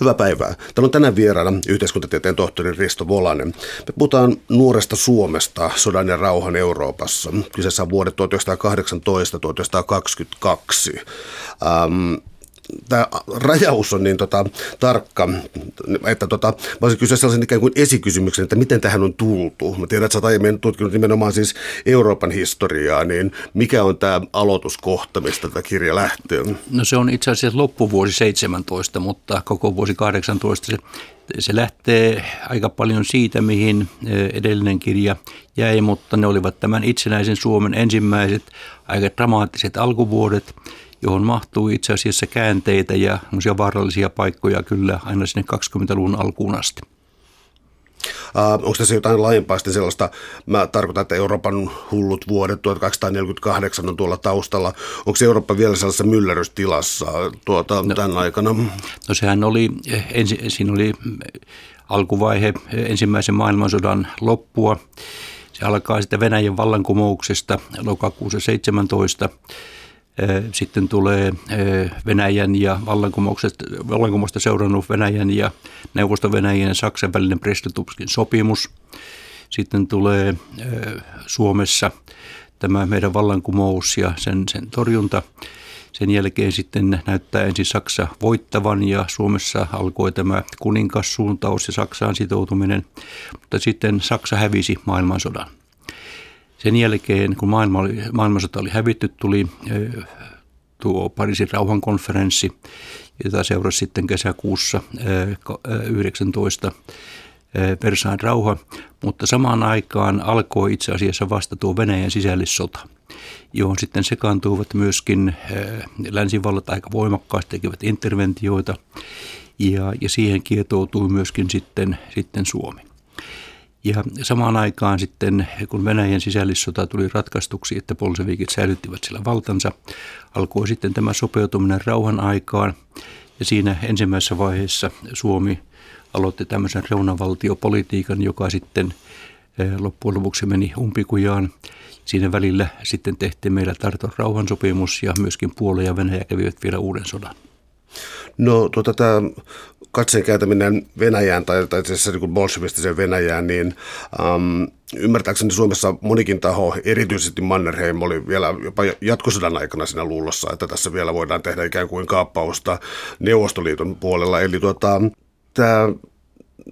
Hyvää päivää. Täällä on tänään vieraana yhteiskuntatieteen tohtori Risto Volanen. Me puhutaan nuoresta Suomesta, sodan ja rauhan Euroopassa. Kyseessä on vuodet 1918-1922. Ähm, tämä rajaus on niin tota, tarkka, että tota, mä olisin kysyä sellaisen ikään kuin esikysymyksen, että miten tähän on tultu. Mä tiedän, että sä oot aiemmin tutkinut nimenomaan siis Euroopan historiaa, niin mikä on tämä aloituskohta, mistä tämä kirja lähtee? No se on itse asiassa loppuvuosi 17, mutta koko vuosi 18 se, se lähtee aika paljon siitä, mihin edellinen kirja jäi, mutta ne olivat tämän itsenäisen Suomen ensimmäiset aika dramaattiset alkuvuodet – johon mahtuu itse asiassa käänteitä ja vaarallisia paikkoja kyllä aina sinne 20-luvun alkuun asti. Uh, onko tässä jotain laajempaa sellaista, mä tarkoitan, että Euroopan hullut vuodet 1848 on tuolla taustalla. Onko Eurooppa vielä sellaisessa myllerrystilassa tuota, no, tämän aikana? No sehän oli, ensi, siinä oli alkuvaihe ensimmäisen maailmansodan loppua. Se alkaa sitten Venäjän vallankumouksesta lokakuussa 17 sitten tulee Venäjän ja vallankumousta seurannut Venäjän ja Neuvosto-Venäjän ja Saksan välinen Prestitupskin sopimus. Sitten tulee Suomessa tämä meidän vallankumous ja sen, sen torjunta. Sen jälkeen sitten näyttää ensin Saksa voittavan ja Suomessa alkoi tämä kuninkassuuntaus ja Saksaan sitoutuminen, mutta sitten Saksa hävisi maailmansodan. Sen jälkeen, kun maailma oli, maailmansota oli hävitty, tuli tuo Pariisin rauhankonferenssi, jota seurasi sitten kesäkuussa 19 Versailles rauha, mutta samaan aikaan alkoi itse asiassa vasta tuo Venäjän sisällissota, johon sitten sekaantuivat myöskin länsivallat aika voimakkaasti, tekivät interventioita ja, ja siihen kietoutui myöskin sitten, sitten Suomi. Ja samaan aikaan sitten, kun Venäjän sisällissota tuli ratkaistuksi, että polsevikit säilyttivät sillä valtansa, alkoi sitten tämä sopeutuminen rauhan aikaan. Ja siinä ensimmäisessä vaiheessa Suomi aloitti tämmöisen reunavaltiopolitiikan, joka sitten eh, loppujen lopuksi meni umpikujaan. Siinä välillä sitten tehtiin meillä Tarton rauhansopimus ja myöskin Puola ja Venäjä kävivät vielä uuden sodan. No tuota, tämä katseen kääntäminen Venäjään tai, tai itse niin bolshevistiseen Venäjään, niin um, ymmärtääkseni Suomessa monikin taho, erityisesti Mannerheim, oli vielä jopa jatkosodan aikana siinä luulossa, että tässä vielä voidaan tehdä ikään kuin kaappausta Neuvostoliiton puolella. Eli tuota, tämä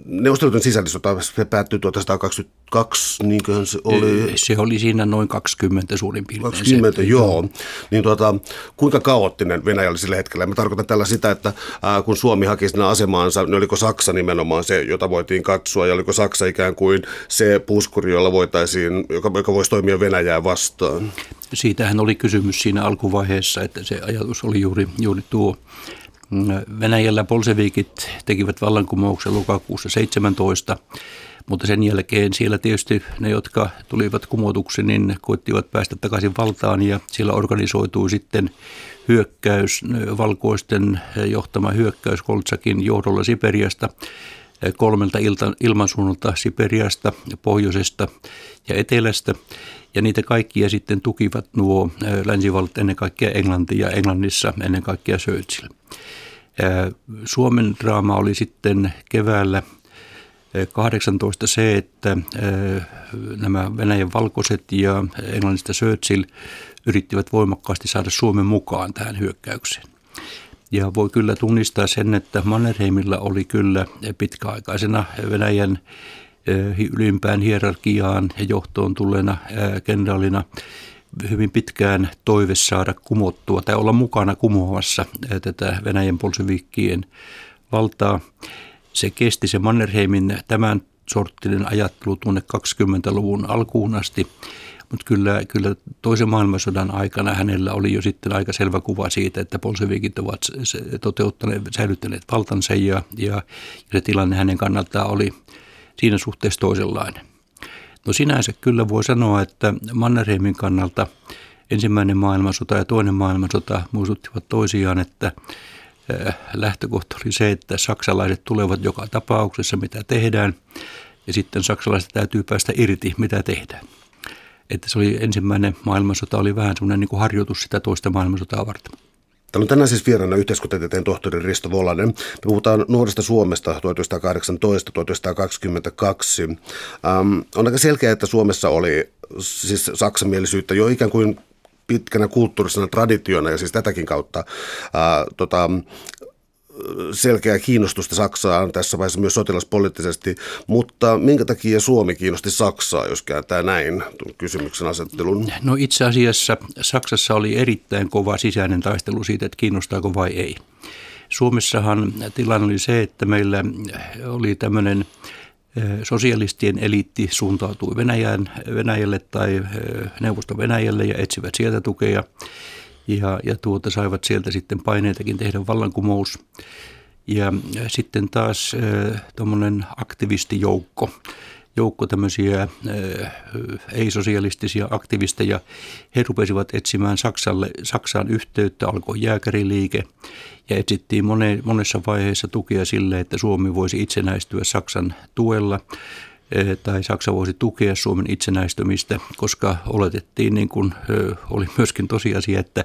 Neuvostoliiton sisällissota se päättyi 1922, niinköhän se oli? Se oli siinä noin 20 suurin piirtein. 20, se, joo. Niin tuota, kuinka kaoottinen Venäjä oli sillä hetkellä? Mä tarkoitan tällä sitä, että ää, kun Suomi haki sinne asemaansa, niin oliko Saksa nimenomaan se, jota voitiin katsoa, ja oliko Saksa ikään kuin se puskuri, jolla voitaisiin, joka, joka voisi toimia Venäjää vastaan? Siitähän oli kysymys siinä alkuvaiheessa, että se ajatus oli juuri, juuri tuo. Venäjällä bolsevikit tekivät vallankumouksen lokakuussa 17, mutta sen jälkeen siellä tietysti ne, jotka tulivat kumotuksi, niin koittivat päästä takaisin valtaan ja siellä organisoitui sitten hyökkäys, valkoisten johtama hyökkäys Koltsakin johdolla Siperiasta, kolmelta ilmansuunnalta Siperiasta, pohjoisesta ja etelästä. Ja niitä kaikkia sitten tukivat nuo länsivallat ennen kaikkea Englanti ja Englannissa ennen kaikkea Churchill. Suomen draama oli sitten keväällä 18 se, että nämä Venäjän valkoiset ja englannista Churchill yrittivät voimakkaasti saada Suomen mukaan tähän hyökkäykseen. Ja voi kyllä tunnistaa sen, että Mannerheimilla oli kyllä pitkäaikaisena Venäjän ylimpään hierarkiaan ja johtoon tulleena kenraalina hyvin pitkään toive saada kumottua tai olla mukana kumoamassa tätä Venäjän bolshevikkien valtaa. Se kesti se Mannerheimin tämän sorttinen ajattelu tuonne 20-luvun alkuun asti, mutta kyllä, kyllä toisen maailmansodan aikana hänellä oli jo sitten aika selvä kuva siitä, että bolshevikit ovat toteuttaneet, säilyttäneet valtansa ja, ja se tilanne hänen kannaltaan oli siinä suhteessa toisenlainen. No sinänsä kyllä voi sanoa, että Mannerheimin kannalta ensimmäinen maailmansota ja toinen maailmansota muistuttivat toisiaan, että äh, lähtökohta oli se, että saksalaiset tulevat joka tapauksessa, mitä tehdään, ja sitten saksalaiset täytyy päästä irti, mitä tehdään. Että se oli ensimmäinen maailmansota, oli vähän semmoinen niin kuin harjoitus sitä toista maailmansotaa varten. Täällä on tänään siis vieraana yhteiskuntatieteen tohtori Risto Volanen. Me puhutaan nuoresta Suomesta 1918-1922. Ähm, on aika selkeää, että Suomessa oli siis saksamielisyyttä jo ikään kuin pitkänä kulttuurisena traditiona ja siis tätäkin kautta ää, tota, selkeää kiinnostusta Saksaan tässä vaiheessa myös sotilaspoliittisesti, mutta minkä takia Suomi kiinnosti Saksaa, jos kääntää näin kysymyksen asettelun? No itse asiassa Saksassa oli erittäin kova sisäinen taistelu siitä, että kiinnostaako vai ei. Suomessahan tilanne oli se, että meillä oli tämmöinen sosialistien eliitti suuntautui Venäjään, Venäjälle tai neuvosto Venäjälle ja etsivät sieltä tukea ja, ja tuota, saivat sieltä sitten paineitakin tehdä vallankumous. Ja sitten taas tuommoinen aktivistijoukko, joukko tämmöisiä ei-sosialistisia aktivisteja, he rupesivat etsimään Saksalle, Saksaan yhteyttä, alkoi jääkäriliike. Ja etsittiin monessa vaiheessa tukea sille, että Suomi voisi itsenäistyä Saksan tuella tai Saksa voisi tukea Suomen itsenäistymistä, koska oletettiin, niin kuin oli myöskin tosiasia, että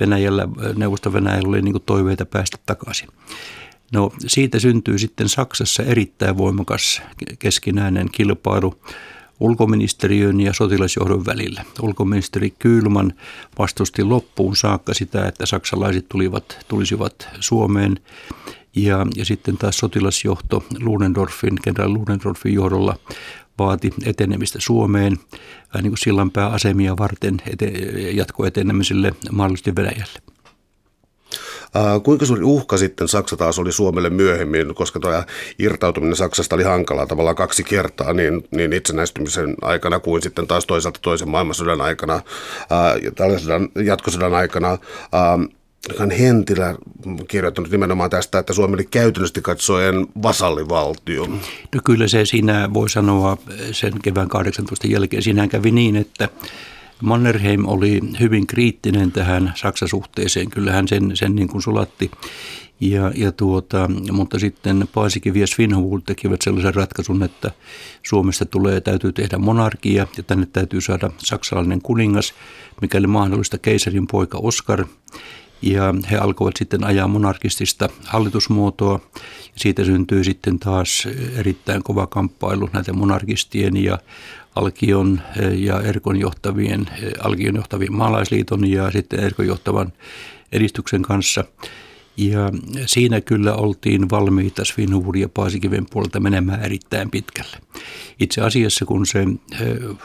Venäjällä, neuvosto Venäjällä oli niin kuin toiveita päästä takaisin. No siitä syntyy sitten Saksassa erittäin voimakas keskinäinen kilpailu ulkoministeriön ja sotilasjohdon välillä. Ulkoministeri Kyylman vastusti loppuun saakka sitä, että saksalaiset tulivat, tulisivat Suomeen ja, ja sitten taas sotilasjohto Ludendorffin, kenraali Ludendorffin johdolla vaati etenemistä Suomeen niin kuin sillanpääasemia varten ete, jatkoetenemiselle mahdollisesti Venäjälle. Kuinka suuri uhka sitten Saksa taas oli Suomelle myöhemmin, koska tuo irtautuminen Saksasta oli hankalaa tavallaan kaksi kertaa niin, niin itsenäistymisen aikana kuin sitten taas toisaalta toisen maailmansodan aikana ja tällaisen jatkosodan aikana. Hän Hentilä kirjoittanut nimenomaan tästä, että Suomi oli käytännössä katsoen vasallivaltio. No kyllä se siinä voi sanoa sen kevään 18 jälkeen. Siinä kävi niin, että Mannerheim oli hyvin kriittinen tähän Saksa-suhteeseen. Kyllähän sen, sen niin kuin sulatti. Ja, ja tuota, mutta sitten Paasikin ja Svinhuvud tekivät sellaisen ratkaisun, että Suomesta tulee, täytyy tehdä monarkia ja tänne täytyy saada saksalainen kuningas, mikäli mahdollista keisarin poika Oskar. Ja he alkoivat sitten ajaa monarkistista hallitusmuotoa. Siitä syntyi sitten taas erittäin kova kamppailu näiden monarkistien ja Alkion eh, ja Erkon johtavien, eh, Alkion johtavien maalaisliiton ja sitten Erkon johtavan edistyksen kanssa. Ja siinä kyllä oltiin valmiita Svinhuvud ja Paasikiven puolelta menemään erittäin pitkälle. Itse asiassa kun se eh,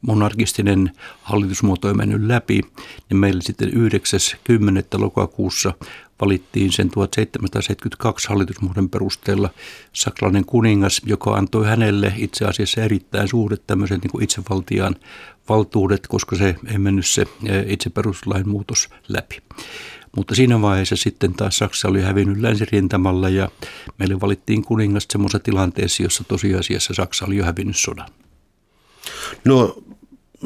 monarkistinen hallitusmuoto ei mennyt läpi, niin meillä sitten 9.10. lokakuussa valittiin sen 1772 hallitusmuodon perusteella saksalainen kuningas, joka antoi hänelle itse asiassa erittäin suuret tämmöiset niin itsevaltiaan valtuudet, koska se ei mennyt se itse perustuslain muutos läpi. Mutta siinä vaiheessa sitten taas Saksa oli hävinnyt länsirintamalla ja meille valittiin kuningas semmoisessa tilanteessa, jossa tosiasiassa Saksa oli jo hävinnyt sodan. No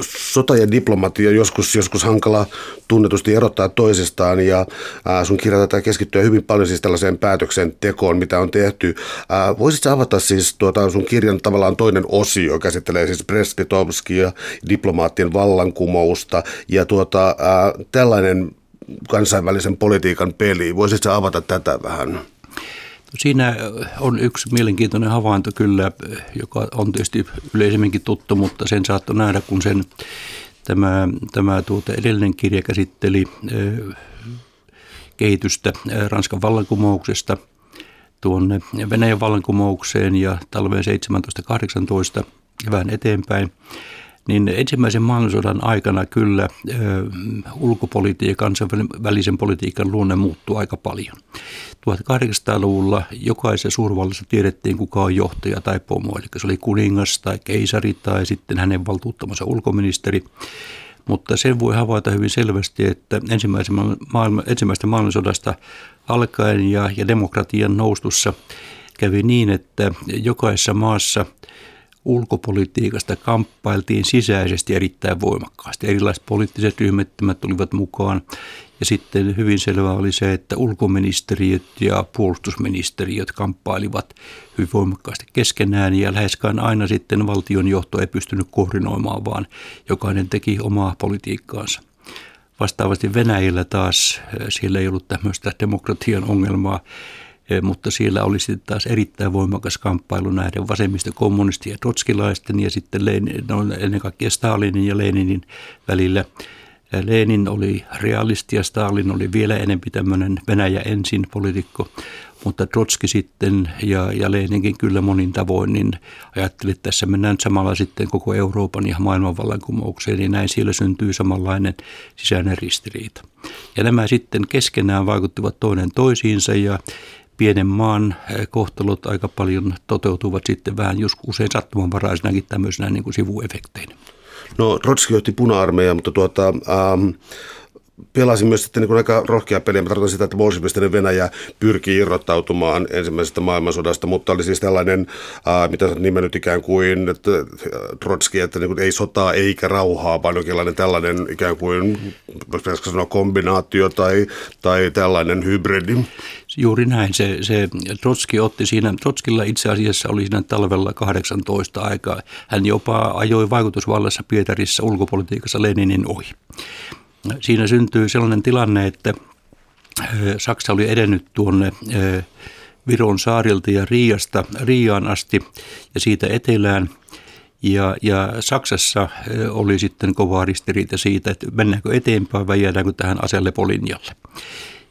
sota ja diplomatia joskus, joskus hankala tunnetusti erottaa toisistaan ja ää, sun kirja tätä keskittyä hyvin paljon siis tällaiseen päätöksentekoon, mitä on tehty. Ää, voisitko avata siis tuota, sun kirjan tavallaan toinen osio, käsittelee siis Brest-Litovskia, diplomaattien vallankumousta ja tuota, ää, tällainen kansainvälisen politiikan peli. Voisitko avata tätä vähän? Siinä on yksi mielenkiintoinen havainto kyllä, joka on tietysti yleisemminkin tuttu, mutta sen saattoi nähdä, kun sen tämä, tämä tuota edellinen kirja käsitteli kehitystä Ranskan vallankumouksesta tuonne Venäjän vallankumoukseen ja talveen 17-18 vähän eteenpäin niin ensimmäisen maailmansodan aikana kyllä ulkopolitiikan ja kansainvälisen politiikan luonne muuttuu aika paljon. 1800-luvulla jokaisessa suurvallassa tiedettiin, kuka on johtaja tai pomo, eli se oli kuningas tai keisari tai sitten hänen valtuuttamansa ulkoministeri. Mutta sen voi havaita hyvin selvästi, että ensimmäisen maailman, ensimmäisestä maailmansodasta alkaen ja, ja demokratian noustussa kävi niin, että jokaisessa maassa – ulkopolitiikasta kamppailtiin sisäisesti erittäin voimakkaasti. Erilaiset poliittiset ryhmittymät tulivat mukaan ja sitten hyvin selvää oli se, että ulkoministeriöt ja puolustusministeriöt kamppailivat hyvin voimakkaasti keskenään ja läheskään aina sitten valtion johto ei pystynyt koordinoimaan, vaan jokainen teki omaa politiikkaansa. Vastaavasti Venäjällä taas, siellä ei ollut tämmöistä demokratian ongelmaa, mutta siellä oli sitten taas erittäin voimakas kamppailu näiden vasemmista kommunistien ja trotskilaisten ja sitten Lenin, no, ennen kaikkea Stalinin ja Leninin välillä. Lenin oli realisti ja Stalin oli vielä enemmän tämmöinen Venäjä ensin poliitikko, mutta Trotski sitten ja, ja Leninkin kyllä monin tavoin niin ajatteli, että tässä mennään samalla sitten koko Euroopan ja maailman vallankumoukseen, niin näin siellä syntyy samanlainen sisäinen ristiriita. Ja nämä sitten keskenään vaikuttivat toinen toisiinsa ja pienen maan eh, kohtalot aika paljon toteutuvat sitten vähän just usein sattumanvaraisinakin tämmöisenä niin kuin sivuefekteinä. No Trotski johti puna-armeijaa, mutta tuota, ähm, pelasin myös sitten niin aika rohkea peliä. Mä tarkoitan sitä, että bolshevistinen Venäjä pyrkii irrottautumaan ensimmäisestä maailmansodasta, mutta oli siis tällainen, ää, mitä sä nimennyt ikään kuin että, Trotski, että niin kuin ei sotaa eikä rauhaa, vaan jonkinlainen tällainen ikään kuin, pitäisikö sanoa kombinaatio tai, tai tällainen hybridi. Juuri näin. Se, se Trotski otti siinä, Trotskilla itse asiassa oli siinä talvella 18 aikaa. Hän jopa ajoi vaikutusvallassa Pietarissa ulkopolitiikassa Leninin ohi. Siinä syntyy sellainen tilanne, että Saksa oli edennyt tuonne Viron saarilta ja Riiasta, Riiaan asti ja siitä etelään. Ja, ja Saksassa oli sitten kova ristiriita siitä, että mennäänkö eteenpäin vai jäädäänkö tähän aselepolinjalle.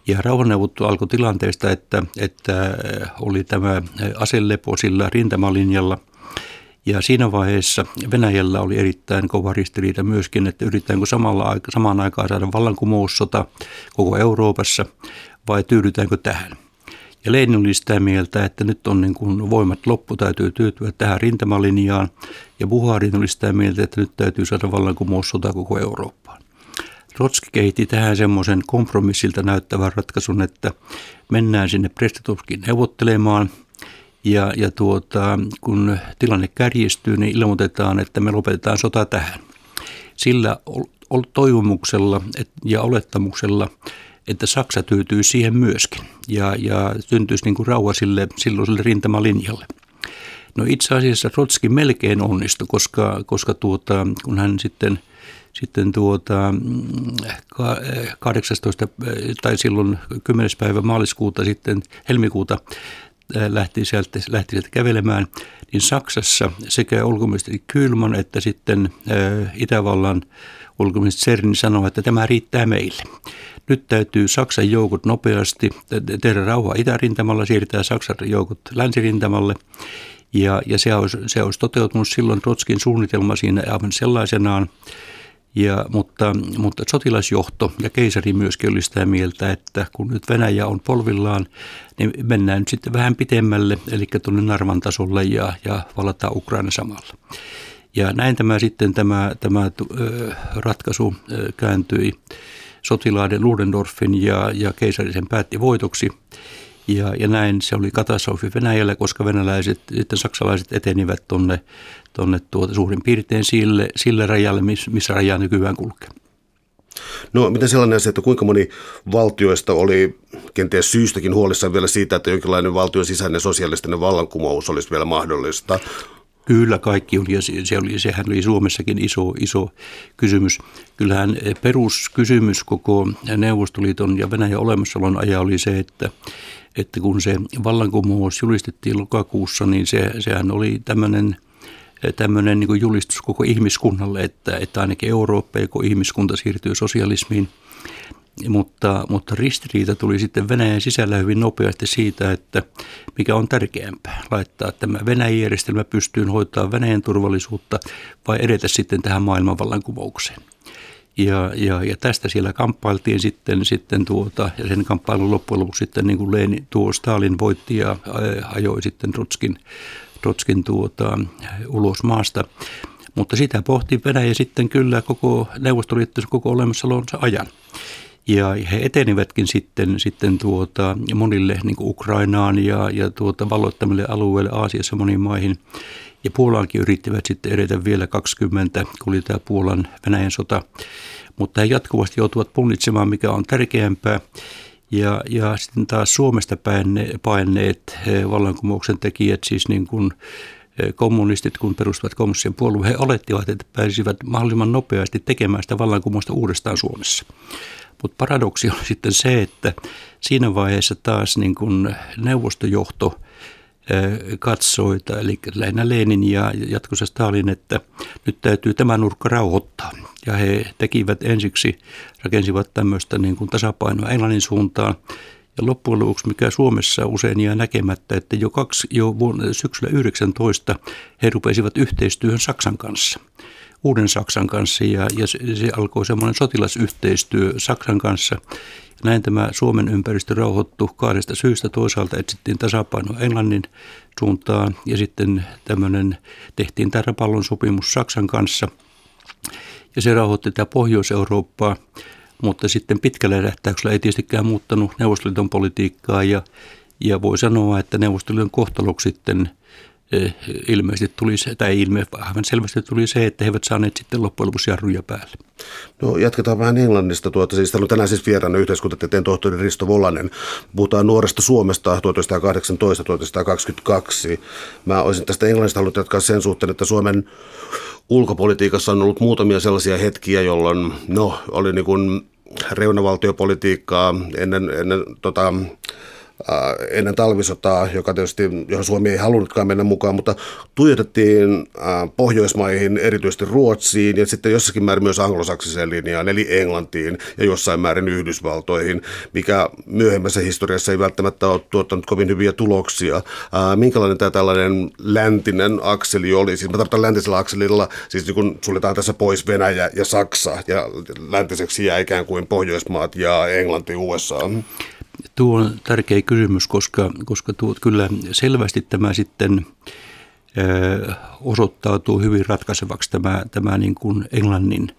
Ja rauhanneuvottu alkoi tilanteesta, että, että oli tämä aselepo sillä rintamalinjalla – ja siinä vaiheessa Venäjällä oli erittäin kova ristiriita myöskin, että yritetäänkö samalla, samaan aikaan saada vallankumoussota koko Euroopassa vai tyydytäänkö tähän. Ja Lenin oli sitä mieltä, että nyt on niin kuin voimat loppu, täytyy tyytyä tähän rintamalinjaan. Ja Buharin oli sitä mieltä, että nyt täytyy saada vallankumoussota koko Eurooppaan. Trotski kehitti tähän semmoisen kompromissilta näyttävän ratkaisun, että mennään sinne Prestatovskiin neuvottelemaan – ja, ja tuota, kun tilanne kärjistyy, niin ilmoitetaan, että me lopetetaan sota tähän. Sillä toivomuksella ja olettamuksella, että Saksa tyytyy siihen myöskin ja, ja syntyisi niin kuin rauha sille silloiselle rintamalinjalle. No itse asiassa Trotski melkein onnistui, koska, koska tuota, kun hän sitten – sitten tuota, 18. tai silloin 10. päivä maaliskuuta sitten helmikuuta lähti sieltä, lähti sieltä kävelemään, niin Saksassa sekä ulkoministeri Kylman että sitten Itävallan ulkoministeri Cerni sanoi, että tämä riittää meille. Nyt täytyy Saksan joukot nopeasti tehdä rauha itärintamalla, siirtää Saksan joukot länsirintamalle. Ja, ja se, olisi, se olisi toteutunut silloin Trotskin suunnitelma siinä aivan sellaisenaan. Ja, mutta, mutta sotilasjohto ja keisari myöskin oli sitä mieltä, että kun nyt Venäjä on polvillaan, niin mennään nyt sitten vähän pitemmälle, eli tuonne Narvan tasolle ja, ja valataan Ukraina samalla. Ja näin tämä sitten tämä, tämä ratkaisu kääntyi sotilaiden Ludendorffin ja, ja keisarisen päätti voitoksi. Ja, ja näin se oli katastrofi Venäjälle, koska venäläiset, sitten saksalaiset etenivät tuonne tonne tuota suurin piirtein sille, sille rajalle, missä raja nykyään kulkee. No miten sellainen asia, että kuinka moni valtioista oli kenties syystäkin huolissaan vielä siitä, että jonkinlainen valtion sisäinen sosialistinen vallankumous olisi vielä mahdollista? Kyllä kaikki oli, ja se oli, sehän oli Suomessakin iso, iso kysymys. Kyllähän peruskysymys koko Neuvostoliiton ja Venäjän olemassaolon ajan oli se, että, että kun se vallankumous julistettiin lokakuussa, niin se, sehän oli tämmöinen – tämmöinen niin julistus koko ihmiskunnalle, että, että ainakin Eurooppa ja ihmiskunta siirtyy sosialismiin. Mutta, mutta ristiriita tuli sitten Venäjän sisällä hyvin nopeasti siitä, että mikä on tärkeämpää, laittaa tämä Venäjän järjestelmä pystyyn hoitaa Venäjän turvallisuutta vai edetä sitten tähän maailmanvallankumoukseen. Ja, ja, ja tästä siellä kamppailtiin sitten, sitten tuota, ja sen kamppailun loppujen lopuksi sitten niin kuin Leeni, tuo Stalin voitti ja ajoi sitten Trotskin Trotskin tuota, ulos maasta. Mutta sitä pohti Venäjä sitten kyllä koko Neuvostoliitto koko olemassaolonsa ajan. Ja he etenivätkin sitten, sitten tuota, monille niin Ukrainaan ja, ja tuota, valloittamille alueille Aasiassa moniin maihin. Ja Puolaankin yrittivät sitten edetä vielä 20, kun oli tämä Puolan Venäjän sota. Mutta he jatkuvasti joutuvat punnitsemaan, mikä on tärkeämpää. Ja, ja sitten taas Suomesta paineet vallankumouksen tekijät, siis niin kuin kommunistit, kun perustuvat kommunistisen puolueen, he olettivat, että pääsivät mahdollisimman nopeasti tekemään sitä vallankumousta uudestaan Suomessa. Mutta paradoksi on sitten se, että siinä vaiheessa taas niin kun neuvostojohto katsoi, eli lähinnä Lenin ja jatkossa Stalin, että nyt täytyy tämä nurkka rauhoittaa. Ja he tekivät ensiksi, rakensivat tämmöistä niin kuin tasapainoa Englannin suuntaan, ja loppujen lopuksi, mikä Suomessa usein jää näkemättä, että jo, kaksi, jo vuonna, syksyllä 19 he rupesivat yhteistyöhön Saksan kanssa uuden Saksan kanssa ja, ja se, se alkoi semmoinen sotilasyhteistyö Saksan kanssa. Näin tämä Suomen ympäristö rauhoittui kahdesta syystä. Toisaalta etsittiin tasapaino Englannin suuntaan ja sitten tämmöinen tehtiin tämä rapallon sopimus Saksan kanssa. Ja se rauhoitti tätä Pohjois-Eurooppaa, mutta sitten pitkällä tähtäyksellä ei tietystikään muuttanut Neuvostoliiton politiikkaa ja, ja voi sanoa, että Neuvostoliiton kohtaloksi sitten – ilmeisesti tuli se, tai ilme, aivan selvästi tuli se, että he eivät saaneet sitten loppujen lopuksi jarruja päälle. No jatketaan vähän Englannista. Tuota, siis on tänään siis vieraana yhteiskuntatieteen tohtori Risto Volanen. Puhutaan nuoresta Suomesta 1918-1922. Mä olisin tästä Englannista halunnut jatkaa sen suhteen, että Suomen ulkopolitiikassa on ollut muutamia sellaisia hetkiä, jolloin no, oli niin kuin reunavaltiopolitiikkaa ennen, ennen tota, ennen talvisotaa, joka tietysti, johon Suomi ei halunnutkaan mennä mukaan, mutta tuijotettiin äh, Pohjoismaihin, erityisesti Ruotsiin ja sitten jossakin määrin myös anglosaksiseen linjaan, eli Englantiin ja jossain määrin Yhdysvaltoihin, mikä myöhemmässä historiassa ei välttämättä ole tuottanut kovin hyviä tuloksia. Äh, minkälainen tämä tällainen läntinen akseli oli? Siis mä tarkoitan läntisellä akselilla, siis niin kun suljetaan tässä pois Venäjä ja Saksa ja läntiseksi jää ikään kuin Pohjoismaat ja Englanti, USA. Tuo on tärkeä kysymys, koska, koska tuo, kyllä selvästi tämä sitten osoittautuu hyvin ratkaisevaksi tämä, tämä niin kuin Englannin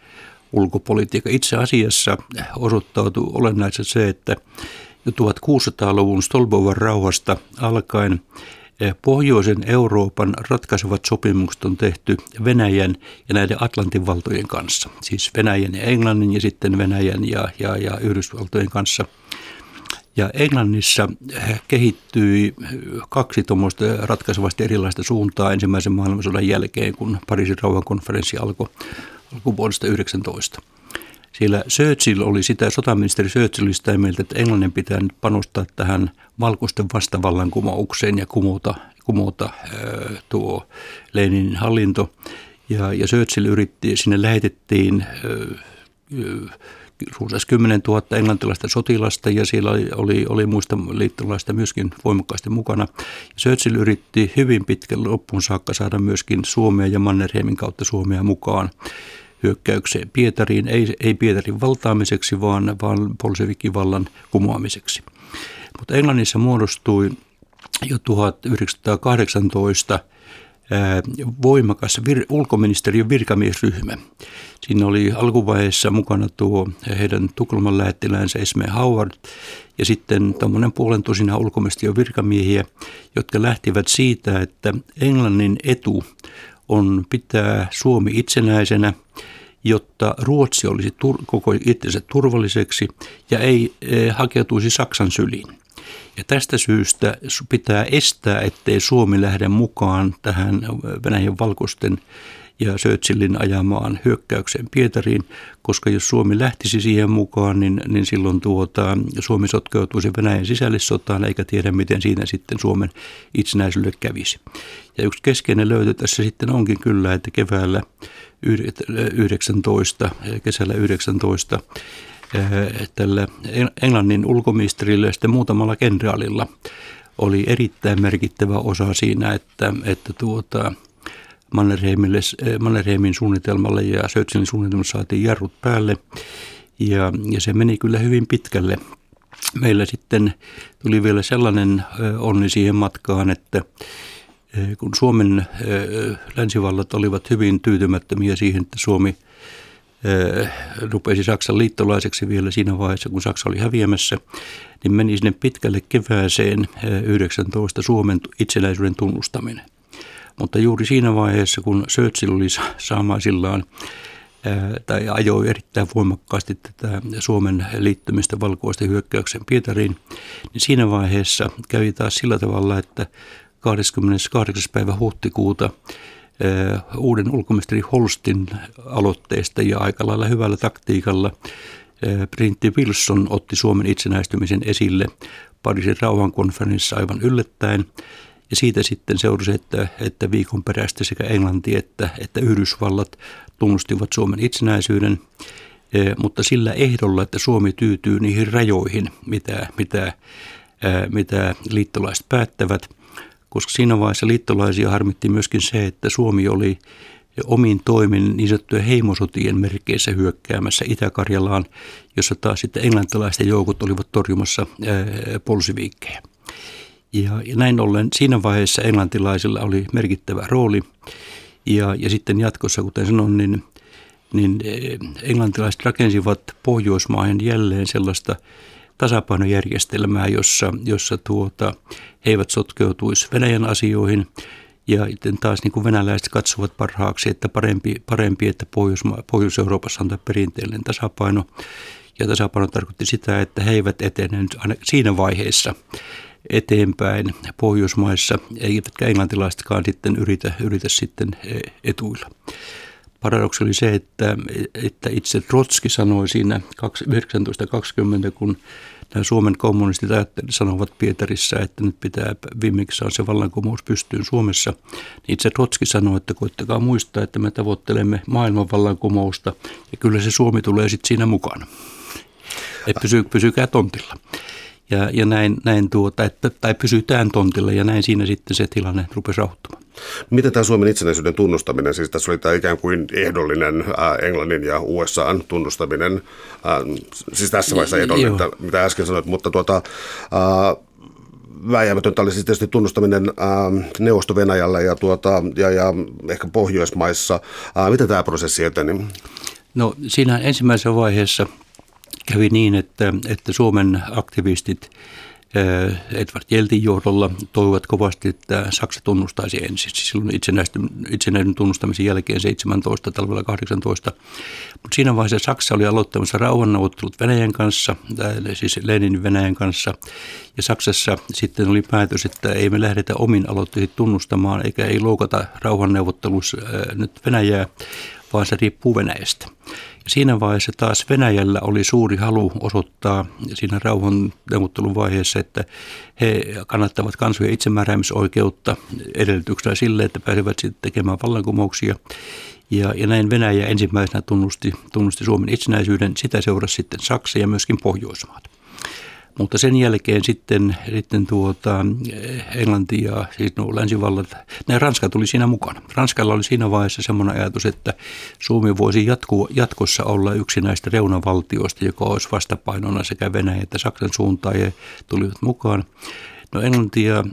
ulkopolitiikka. Itse asiassa osoittautuu olennaisesti se, että jo 1600-luvun Stolbovan rauhasta alkaen Pohjoisen Euroopan ratkaisevat sopimukset on tehty Venäjän ja näiden Atlantin valtojen kanssa. Siis Venäjän ja Englannin ja sitten Venäjän ja, ja, ja Yhdysvaltojen kanssa – ja Englannissa kehittyi kaksi tuommoista ratkaisevasti erilaista suuntaa ensimmäisen maailmansodan jälkeen, kun Pariisin rauhankonferenssi alkoi alkuvuodesta 19. Siellä Churchill oli sitä, sotaministeri Churchill oli sitä mieltä, että Englannin pitää nyt panostaa tähän valkoisten vastavallankumoukseen ja kumota, kumota tuo Leninin hallinto. Ja, ja Churchill yritti, sinne lähetettiin runsas 10 000 englantilaista sotilasta ja siellä oli, oli, oli muista liittolaista myöskin voimakkaasti mukana. Churchill yritti hyvin pitkän loppuun saakka saada myöskin Suomea ja Mannerheimin kautta Suomea mukaan hyökkäykseen Pietariin, ei, ei Pietarin valtaamiseksi, vaan, vaan Bolshevikin kumoamiseksi. Mutta Englannissa muodostui jo 1918 voimakas vir, ulkoministeriön virkamiesryhmä. Siinä oli alkuvaiheessa mukana tuo heidän Tukholman lähettiläänsä Esme Howard ja sitten tuommoinen puolen tosina ulkoministeriön virkamiehiä, jotka lähtivät siitä, että Englannin etu on pitää Suomi itsenäisenä, jotta Ruotsi olisi tur- koko itsensä turvalliseksi ja ei e, hakeutuisi Saksan syliin. Ja tästä syystä pitää estää, ettei Suomi lähde mukaan tähän Venäjän valkoisten ja Churchillin ajamaan hyökkäykseen Pietariin, koska jos Suomi lähtisi siihen mukaan, niin, niin silloin tuota, Suomi sotkeutuisi Venäjän sisällissotaan eikä tiedä, miten siinä sitten Suomen itsenäisyydelle kävisi. Ja yksi keskeinen löytö tässä sitten onkin kyllä, että keväällä 19, kesällä 19 tällä Englannin ulkoministerillä ja sitten muutamalla kenraalilla oli erittäin merkittävä osa siinä, että, että tuota, Mannerheimille, Mannerheimin suunnitelmalle ja Sötsinin suunnitelmalle saatiin jarrut päälle ja, ja se meni kyllä hyvin pitkälle. Meillä sitten tuli vielä sellainen onni siihen matkaan, että kun Suomen länsivallat olivat hyvin tyytymättömiä siihen, että Suomi – rupesi Saksan liittolaiseksi vielä siinä vaiheessa, kun Saksa oli häviämässä, niin meni sinne pitkälle kevääseen 19 Suomen itsenäisyyden tunnustaminen. Mutta juuri siinä vaiheessa, kun Churchill oli saamaisillaan tai ajoi erittäin voimakkaasti tätä Suomen liittymistä valkoisten hyökkäyksen Pietariin, niin siinä vaiheessa kävi taas sillä tavalla, että 28. päivä huhtikuuta uuden ulkoministeri Holstin aloitteesta ja aika lailla hyvällä taktiikalla Printti Wilson otti Suomen itsenäistymisen esille Pariisin rauhankonferenssissa aivan yllättäen. Ja siitä sitten seurasi, että, että viikon perästä sekä Englanti että, että Yhdysvallat tunnustivat Suomen itsenäisyyden, mutta sillä ehdolla, että Suomi tyytyy niihin rajoihin, mitä, mitä, mitä liittolaiset päättävät – koska siinä vaiheessa liittolaisia harmitti myöskin se, että Suomi oli omin toimin niin sanottujen heimosotien merkeissä hyökkäämässä Itä-Karjalaan, jossa taas sitten englantilaisten joukot olivat torjumassa polsiviikkejä. Ja, ja näin ollen siinä vaiheessa englantilaisilla oli merkittävä rooli. Ja, ja sitten jatkossa, kuten sanoin, niin, niin englantilaiset rakensivat Pohjoismaahan jälleen sellaista tasapainojärjestelmää, jossa, jossa tuota, he eivät sotkeutuisi Venäjän asioihin. Ja taas niin kuin venäläiset katsovat parhaaksi, että parempi, parempi että Pohjois- Pohjois-Euroopassa on tämä perinteellinen tasapaino. Ja tasapaino tarkoitti sitä, että he eivät etene aina siinä vaiheessa eteenpäin Pohjoismaissa, eivätkä englantilaisetkaan sitten yritä, yritä sitten e, etuilla. Paradoksi oli se, että, että itse Trotski sanoi siinä 1920, kun nämä Suomen kommunistit sanovat Pietarissa, että nyt pitää viimeksi saada se vallankumous pystyyn Suomessa. Niin itse Trotski sanoi, että koittakaa muistaa, että me tavoittelemme maailman vallankumousta ja kyllä se Suomi tulee sitten siinä mukana. Että pysy, pysykää tontilla. Ja, ja näin, näin tuota, että, tai pysytään tontilla ja näin siinä sitten se tilanne rupesi rauhoittumaan. Miten tämä Suomen itsenäisyyden tunnustaminen, siis tässä oli tämä ikään kuin ehdollinen Englannin ja USAn tunnustaminen, siis tässä vaiheessa ehdollinen, mitä, mitä äsken sanoit, mutta tuota, ää, vääjäämätöntä oli siis tietysti tunnustaminen ää, Neuvosto-Venäjällä ja, tuota, ja, ja ehkä Pohjoismaissa. Miten tämä prosessi eteni? No siinä ensimmäisessä vaiheessa kävi niin, että, että Suomen aktivistit eh, Edward Jeltin johdolla toivat kovasti, että Saksa tunnustaisi ensin. Siis silloin itsenäisen tunnustamisen jälkeen 17, talvella 18. Mutta siinä vaiheessa Saksa oli aloittamassa rauhanneuvottelut Venäjän kanssa, siis Leninin Venäjän kanssa. Ja Saksassa sitten oli päätös, että ei me lähdetä omin aloitteisiin tunnustamaan, eikä ei loukata rauhanneuvottelussa eh, nyt Venäjää, vaan se riippuu Venäjästä. Siinä vaiheessa taas Venäjällä oli suuri halu osoittaa siinä rauhan neuvottelun vaiheessa, että he kannattavat kansojen itsemääräämisoikeutta edellytyksellä sille, että pääsevät sitten tekemään vallankumouksia. Ja, ja näin Venäjä ensimmäisenä tunnusti, tunnusti Suomen itsenäisyyden. Sitä seurasi sitten Saksa ja myöskin Pohjoismaat. Mutta sen jälkeen sitten, sitten tuota, Englanti ja siis nuo länsivallat, ne Ranska tuli siinä mukana. Ranskalla oli siinä vaiheessa semmoinen ajatus, että Suomi voisi jatku, jatkossa olla yksi näistä reunavaltioista, joka olisi vastapainona sekä Venäjä että Saksan suuntaan ja tulivat mukaan. No Englanti ja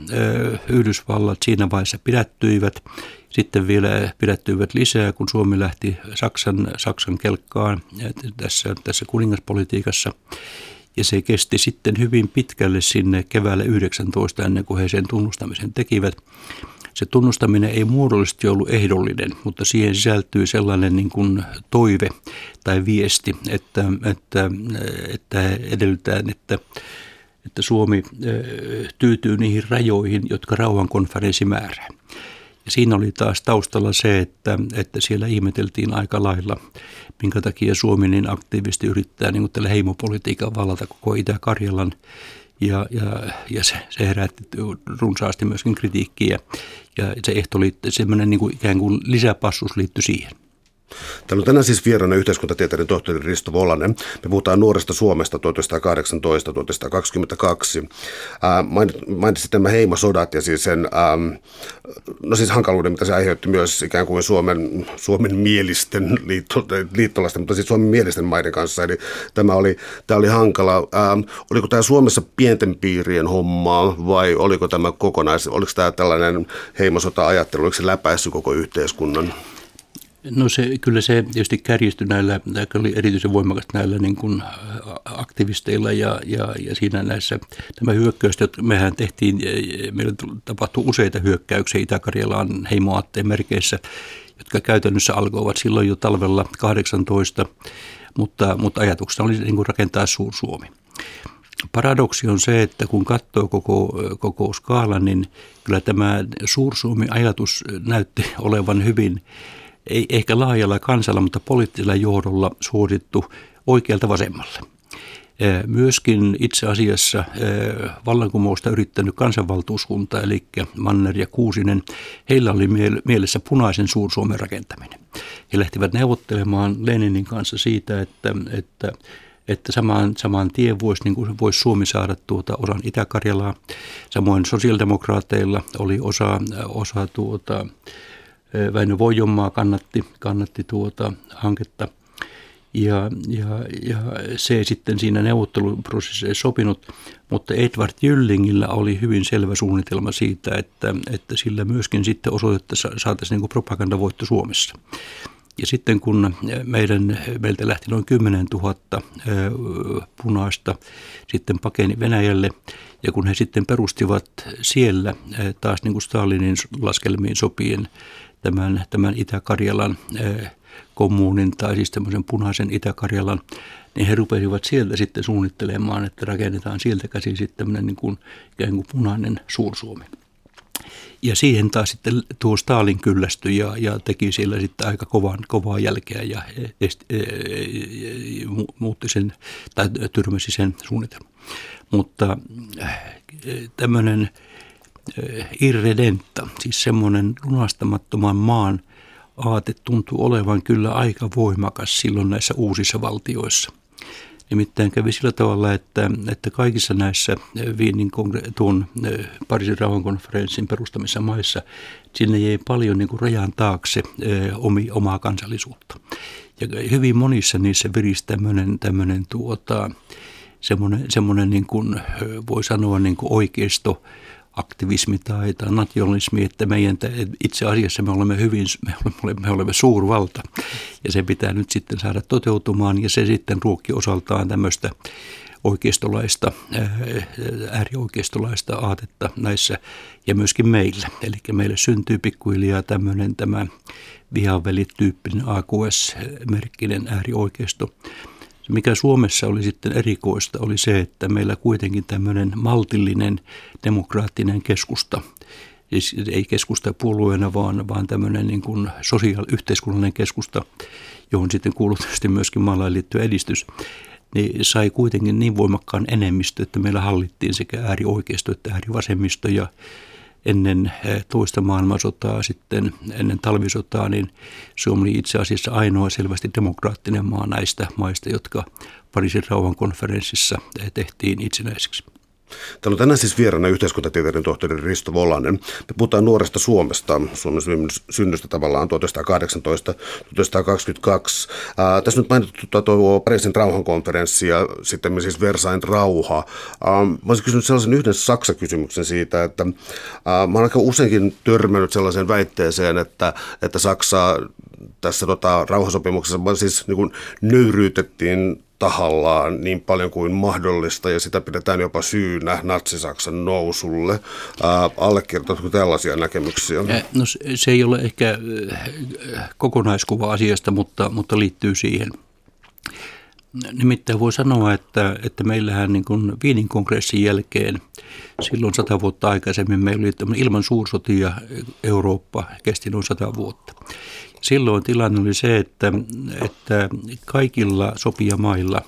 Yhdysvallat siinä vaiheessa pidättyivät. Sitten vielä pidättyivät lisää, kun Suomi lähti Saksan, Saksan kelkkaan tässä, tässä kuningaspolitiikassa. Ja se kesti sitten hyvin pitkälle sinne keväällä 19 ennen kuin he sen tunnustamisen tekivät. Se tunnustaminen ei muodollisesti ollut ehdollinen, mutta siihen sisältyy sellainen niin kuin toive tai viesti, että, että, että edellytään, että, että Suomi tyytyy niihin rajoihin, jotka rauhankonferenssi määrää. Siinä oli taas taustalla se, että, että siellä ihmeteltiin aika lailla, minkä takia Suomi niin aktiivisesti yrittää niin tällä heimopolitiikan vallata koko Itä-Karjalan. Ja, ja, ja se, se herätti runsaasti myöskin kritiikkiä. Ja se ehto liittyy, semmoinen niin kuin ikään kuin lisäpassus liittyi siihen. Täällä on tänään siis vieraana yhteiskuntatieteiden tohtori Risto Volanen. Me puhutaan nuoresta Suomesta 1918-1922. mainitsit tämä heimosodat ja siis sen, ähm, no siis hankaluuden, mitä se aiheutti myös ikään kuin Suomen, Suomen mielisten liitto, liittolaisten, mutta siis Suomen mielisten maiden kanssa. Eli tämä oli, tämä oli hankala. Ähm, oliko tämä Suomessa pienten piirien hommaa vai oliko tämä kokonais, oliko tämä tällainen heimosota-ajattelu, oliko se läpäissyt koko yhteiskunnan? No se, kyllä se tietysti kärjistyi näillä, oli erityisen voimakas näillä niin kuin aktivisteilla ja, ja, ja siinä näissä tämä hyökkäys, että mehän tehtiin, meillä tapahtui useita hyökkäyksiä Itä-Karjalaan heimoaatteen merkeissä, jotka käytännössä alkoivat silloin jo talvella 18, mutta, mutta ajatuksena oli niin kuin rakentaa Suur-Suomi. paradoksi on se, että kun katsoo koko, koko skaalan, niin kyllä tämä suursuomi-ajatus näytti olevan hyvin, ei ehkä laajalla kansalla, mutta poliittisella johdolla suosittu oikealta vasemmalle. Myöskin itse asiassa vallankumousta yrittänyt kansanvaltuuskunta, eli Manner ja Kuusinen, heillä oli mielessä punaisen suursuomen rakentaminen. He lähtivät neuvottelemaan Leninin kanssa siitä, että, että että samaan, samaan tien voisi, niin kuin voisi Suomi saada tuota osan Itä-Karjalaa. Samoin sosiaalidemokraateilla oli osa, osa tuota, Väinö Voijonmaa kannatti, kannatti tuota hanketta. Ja, ja, ja se sitten siinä neuvotteluprosessissa ei sopinut, mutta Edward Jyllingillä oli hyvin selvä suunnitelma siitä, että, että sillä myöskin sitten osoitettaisiin saataisiin niin propagandavoitto Suomessa. Ja sitten kun meidän, meiltä lähti noin 10 000 punaista sitten pakeni Venäjälle, ja kun he sitten perustivat siellä taas niin kuin Stalinin laskelmiin sopien tämän, tämän Itä-Karjalan kommunin tai siis tämmöisen punaisen Itä-Karjalan, niin he rupesivat sieltä sitten suunnittelemaan, että rakennetaan sieltä käsin sitten tämmöinen niin kuin, ikään kuin punainen Suursuomi. Ja siihen taas sitten tuo Stalin kyllästyi ja, ja teki siellä sitten aika kovan, kovaa jälkeä ja est, e, e, e, muutti sen tai tyrmäsi sen suunnitelman. Mutta tämmöinen irredenta, siis semmoinen lunastamattoman maan aate tuntuu olevan kyllä aika voimakas silloin näissä uusissa valtioissa. Nimittäin kävi sillä tavalla, että, että kaikissa näissä Viinin tuon Pariisin rauhankonferenssin perustamissa maissa sinne jäi paljon niin kuin rajan taakse omi, omaa kansallisuutta. Ja hyvin monissa niissä virisi tämmöinen, tämmöinen tuota, semmoinen, semmoinen niin kuin, voi sanoa niin kuin oikeisto, aktivismi tai, tai nationalismi, että meidän, itse asiassa me olemme hyvin, me olemme, me olemme suurvalta ja se pitää nyt sitten saada toteutumaan ja se sitten ruokki osaltaan tämmöistä oikeistolaista, äärioikeistolaista aatetta näissä ja myöskin meillä. Eli meille syntyy pikkuhiljaa tämmöinen tämä vihavelityyppinen AQS-merkkinen äärioikeisto, mikä Suomessa oli sitten erikoista, oli se, että meillä kuitenkin tämmöinen maltillinen demokraattinen keskusta, siis ei keskusta puolueena, vaan, vaan tämmöinen niin kuin sosiaali- yhteiskunnallinen keskusta, johon sitten kuuluu myöskin maalaan liittyvä edistys, niin sai kuitenkin niin voimakkaan enemmistö, että meillä hallittiin sekä äärioikeisto että äärivasemmisto ja ennen eh, toista maailmansotaa, sitten ennen talvisotaa, niin Suomi oli itse asiassa ainoa selvästi demokraattinen maa näistä maista, jotka Pariisin rauhankonferenssissa eh, tehtiin itsenäiseksi. Täällä on tänään siis vieraana yhteiskuntatieteiden tohtori Risto Volanen. Me puhutaan nuoresta Suomesta, Suomen synnystä tavallaan 1918 1922 Ää, tässä nyt mainittu tuo Pariisin rauhankonferenssi ja sitten siis Versailles rauha. Ää, mä olisin kysynyt sellaisen yhden Saksa-kysymyksen siitä, että ää, mä olen aika useinkin törmännyt sellaiseen väitteeseen, että, että Saksa tässä tota, rauhasopimuksessa siis niin kuin nöyryytettiin tahallaan niin paljon kuin mahdollista ja sitä pidetään jopa syynä natsisaksan nousulle. allekirjoitatko tällaisia näkemyksiä? No se ei ole ehkä kokonaiskuva asiasta, mutta, mutta liittyy siihen. Nimittäin voi sanoa, että, että meillähän niin kuin Viinin kongressin jälkeen silloin sata vuotta aikaisemmin meillä oli ilman suursotia Eurooppa kesti noin sata vuotta. Silloin tilanne oli se, että, että kaikilla sopijamailla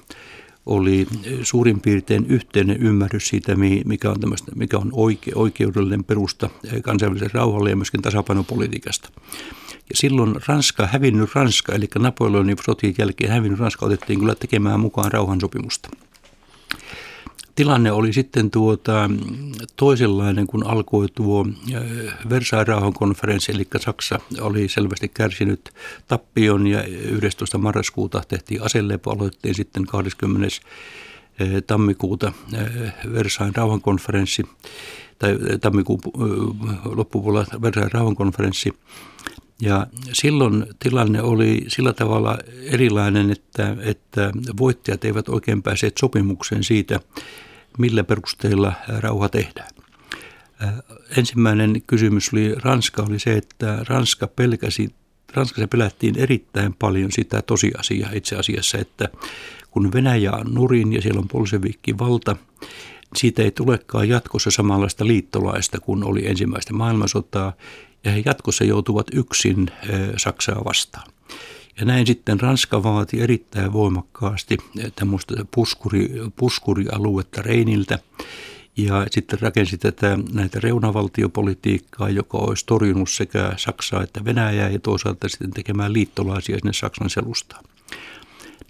oli suurin piirtein yhteinen ymmärrys siitä, mikä on, mikä on oike, oikeudellinen perusta kansainvälisen rauhalle ja myöskin tasapainopolitiikasta. Ja silloin Ranska, hävinnyt Ranska, eli Napoleonin sotien jälkeen hävinnyt Ranska otettiin kyllä tekemään mukaan rauhansopimusta tilanne oli sitten tuota, toisenlainen, kun alkoi tuo äh, Versailles konferenssi, eli Saksa oli selvästi kärsinyt tappion ja 11. marraskuuta tehtiin aselepo, aloittiin sitten 20. Äh, tammikuuta äh, Versailles rauhankonferenssi tai tammikuun loppupuolella Versailles rauhankonferenssi. Ja silloin tilanne oli sillä tavalla erilainen, että, että voittajat eivät oikein päässeet sopimukseen siitä, millä perusteella rauha tehdään. Ensimmäinen kysymys oli Ranska oli se, että Ranska pelkäsi Ranskassa pelättiin erittäin paljon sitä tosiasiaa itse asiassa, että kun Venäjä on nurin ja siellä on polsevikki valta, siitä ei tulekaan jatkossa samanlaista liittolaista kuin oli ensimmäistä maailmansotaa, ja he jatkossa joutuvat yksin Saksaa vastaan. Ja näin sitten Ranska vaati erittäin voimakkaasti tämmöistä puskuri, puskurialuetta Reiniltä ja sitten rakensi tätä näitä reunavaltiopolitiikkaa, joka olisi torjunut sekä Saksaa että Venäjää ja toisaalta sitten tekemään liittolaisia sinne Saksan selustaan.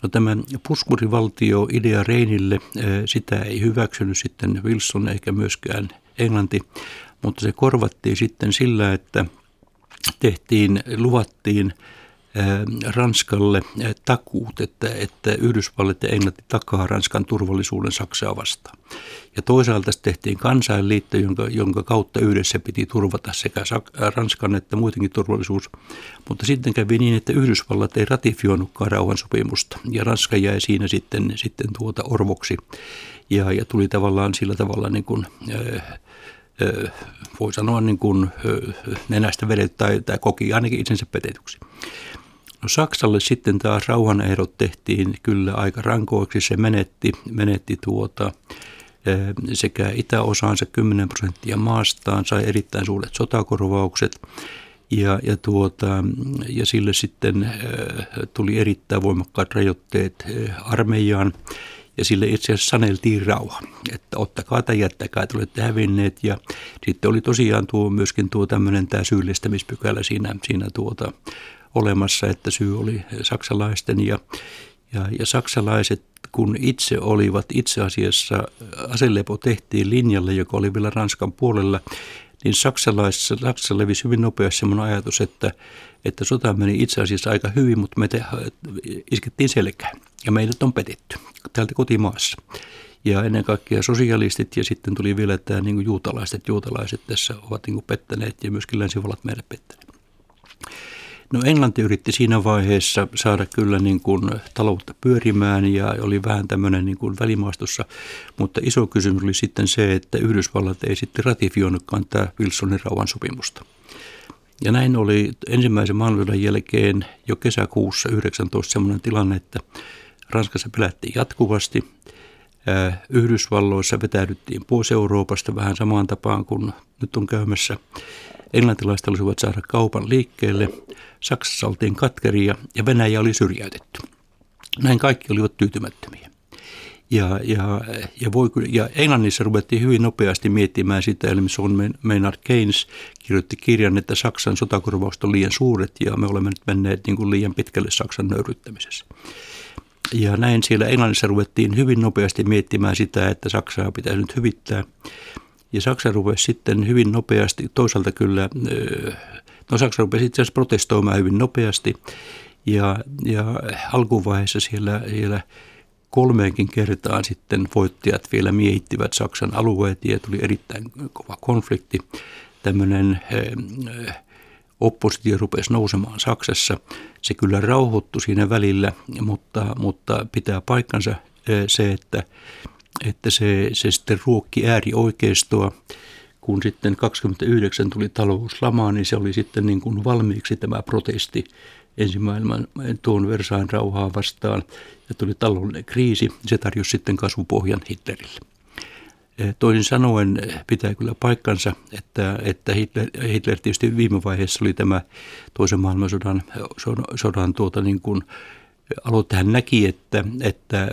No tämä puskurivaltio idea Reinille, sitä ei hyväksynyt sitten Wilson eikä myöskään Englanti, mutta se korvattiin sitten sillä, että tehtiin, luvattiin Ranskalle takuut, että, että Yhdysvallat ja Englanti takaa Ranskan turvallisuuden Saksaa vastaan. Ja toisaalta tehtiin kansainliitto, jonka, jonka kautta yhdessä piti turvata sekä Ranskan että muidenkin turvallisuus. Mutta sitten kävi niin, että Yhdysvallat ei ratifioinutkaan rauhansopimusta ja Ranska jäi siinä sitten, sitten tuota orvoksi ja, ja tuli tavallaan sillä tavalla niin kuin, äh, voi sanoa niin kuin nenästä vedet tai, tai koki ainakin itsensä petetyksi. No Saksalle sitten taas rauhanehdot tehtiin kyllä aika rankoiksi. Se menetti, menetti tuota, sekä itäosaansa 10 prosenttia maastaan, sai erittäin suuret sotakorvaukset ja, ja, tuota, ja sille sitten tuli erittäin voimakkaat rajoitteet armeijaan ja sille itse asiassa saneltiin rauha, että ottakaa tai jättäkää, että olette hävinneet. Ja sitten oli tosiaan tuo, myöskin tuo tämmöinen tämä syyllistämispykälä siinä, siinä tuota, olemassa, että syy oli saksalaisten ja, ja, ja saksalaiset kun itse olivat itse asiassa, aselepo tehtiin linjalle, joka oli vielä Ranskan puolella, niin Saksalaisessa, Saksassa levisi hyvin nopeasti sellainen ajatus, että, että sota meni itse asiassa aika hyvin, mutta me te, iskettiin selkään ja meidät on petetty täältä kotimaassa. Ja ennen kaikkea sosialistit ja sitten tuli vielä tämä niin kuin juutalaiset. Juutalaiset tässä ovat niin kuin pettäneet ja myöskin länsivallat meidät pettäneet. No Englanti yritti siinä vaiheessa saada kyllä niin kuin taloutta pyörimään ja oli vähän tämmöinen niin kuin välimaastossa, mutta iso kysymys oli sitten se, että Yhdysvallat ei sitten ratifioinutkaan tämä Wilsonin rauhansopimusta. Ja näin oli ensimmäisen maailmansodan jälkeen jo kesäkuussa 19 sellainen tilanne, että Ranskassa pelättiin jatkuvasti. Yhdysvalloissa vetäydyttiin pois Euroopasta vähän samaan tapaan kuin nyt on käymässä. Englantilaiset halusivat saada kaupan liikkeelle, Saksassa oltiin katkeria ja Venäjä oli syrjäytetty. Näin kaikki olivat tyytymättömiä. Ja, ja, ja, voi, ja Englannissa ruvettiin hyvin nopeasti miettimään sitä, eli on Maynard Keynes kirjoitti kirjan, että Saksan sotakorvaukset on liian suuret ja me olemme nyt menneet niin kuin liian pitkälle Saksan nöyryttämisessä. Ja näin siellä Englannissa ruvettiin hyvin nopeasti miettimään sitä, että Saksaa pitäisi nyt hyvittää. Ja Saksa rupesi sitten hyvin nopeasti, toisaalta kyllä, no Saksa rupesi itse asiassa protestoimaan hyvin nopeasti. Ja, ja alkuvaiheessa siellä, siellä kolmeenkin kertaan sitten voittajat vielä miehittivät Saksan alueet ja tuli erittäin kova konflikti. Tämmöinen oppositio rupesi nousemaan Saksassa. Se kyllä rauhoittui siinä välillä, mutta, mutta pitää paikkansa se, että että se, se sitten ruokki äärioikeistoa. Kun sitten 29 tuli talouslama, niin se oli sitten niin kuin valmiiksi tämä protesti ensimmäinen tuon Versain rauhaa vastaan ja tuli taloudellinen kriisi. Se tarjosi sitten kasvupohjan Hitlerille. Toisin sanoen pitää kyllä paikkansa, että, että Hitler, Hitler tietysti viime vaiheessa oli tämä toisen maailmansodan sodan tuota niin kuin aloitte hän näki, että, että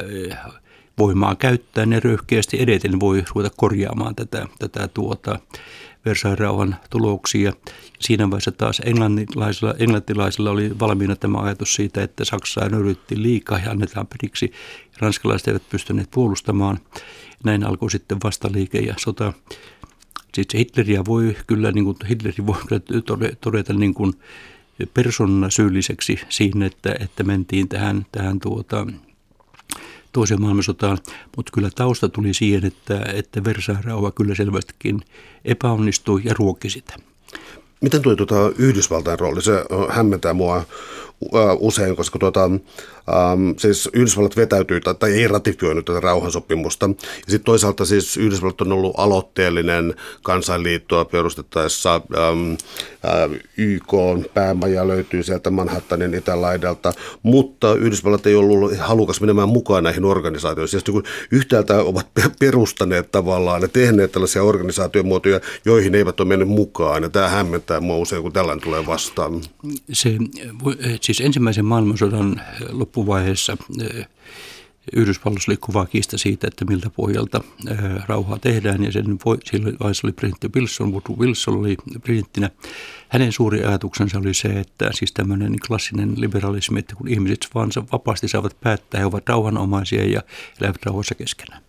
voimaa käyttää ja röyhkeästi edeten voi ruveta korjaamaan tätä, tätä tuota Versailles rauhan tuloksia. Siinä vaiheessa taas englantilaisilla, englantilaisilla oli valmiina tämä ajatus siitä, että Saksaa nöyrytti liikaa ja annetaan periksi. Ranskalaiset eivät pystyneet puolustamaan. Näin alkoi sitten vastaliike ja sota. Sitten Hitleriä voi kyllä, niin kuin, Hitleri voi kyllä todeta niin kuin persona syylliseksi siinä, että, että mentiin tähän, tähän tuota, toiseen maailmansotaan, mutta kyllä tausta tuli siihen, että, että Versailles kyllä selvästikin epäonnistui ja ruokki sitä. Miten tuo tuota, Yhdysvaltain rooli, se hämmentää mua usein, koska tuota, ähm, siis Yhdysvallat vetäytyy tai, tai ei ratifioinut tätä rauhansopimusta. Ja sitten toisaalta siis Yhdysvallat on ollut aloitteellinen kansainliittoa perustettaessa ähm, äh, YK päämaja löytyy sieltä Manhattanin itälaidalta, mutta Yhdysvallat ei ollut halukas menemään mukaan näihin organisaatioihin. Siis niin yhtäältä ovat perustaneet tavallaan ja tehneet tällaisia organisaatiomuotoja, joihin eivät ole mennyt mukaan. Ja tämä hämmentää mua usein, kun tällainen tulee vastaan. Se, siis ensimmäisen maailmansodan loppuvaiheessa eh, Yhdysvalloissa oli kova kiista siitä, että miltä pohjalta eh, rauhaa tehdään. Ja sen voi, silloin vaiheessa oli presidentti Wilson, Woodrow Wilson oli presidenttinä. Hänen suuri ajatuksensa oli se, että siis tämmöinen klassinen liberalismi, että kun ihmiset vaan vapaasti saavat päättää, he ovat rauhanomaisia ja elävät rauhassa keskenään.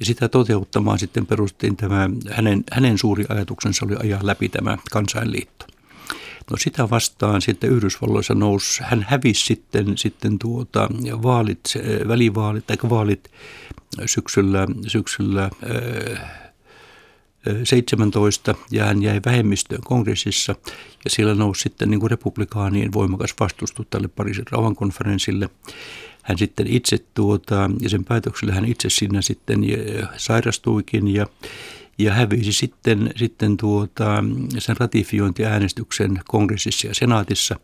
Ja sitä toteuttamaan sitten perustettiin tämä, hänen, hänen suuri ajatuksensa oli ajaa läpi tämä kansainliitto. No sitä vastaan sitten Yhdysvalloissa nousi, hän hävisi sitten, sitten tuota, vaalit, välivaalit tai vaalit syksyllä, syksyllä 17 ja hän jäi vähemmistöön kongressissa ja siellä nousi sitten niin kuin republikaanien voimakas vastustus tälle Pariisin rauhankonferenssille. Hän sitten itse tuota, ja sen päätöksellä hän itse siinä sitten sairastuikin ja ja hävisi sitten, sitten tuota, sen ratifiointiäänestyksen kongressissa ja senaatissa.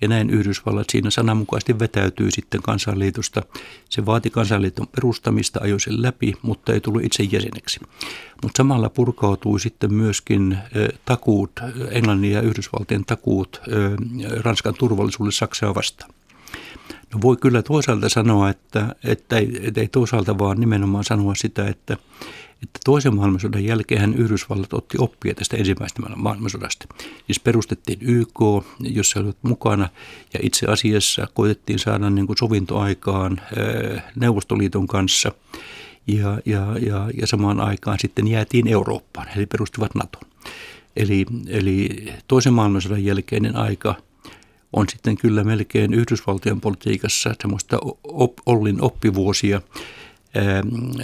Ja näin Yhdysvallat siinä sananmukaisesti vetäytyi sitten kansanliitosta. Se vaati kansanliiton perustamista, ajoi sen läpi, mutta ei tullut itse jäseneksi. Mutta samalla purkautui sitten myöskin takuut, Englannin ja Yhdysvaltien takuut Ranskan turvallisuudelle Saksaa vastaan. No voi kyllä toisaalta sanoa, että, että, ei, ei toisaalta vaan nimenomaan sanoa sitä, että, että toisen maailmansodan jälkeen Yhdysvallat otti oppia tästä ensimmäisestä maailmansodasta. Siis perustettiin YK, jossa olivat mukana, ja itse asiassa koitettiin saada niin kuin sovintoaikaan Neuvostoliiton kanssa, ja, ja, ja, ja samaan aikaan sitten jäätiin Eurooppaan, eli perustivat NATO. Eli, eli toisen maailmansodan jälkeinen aika on sitten kyllä melkein Yhdysvaltojen politiikassa semmoista op, Ollin oppivuosia,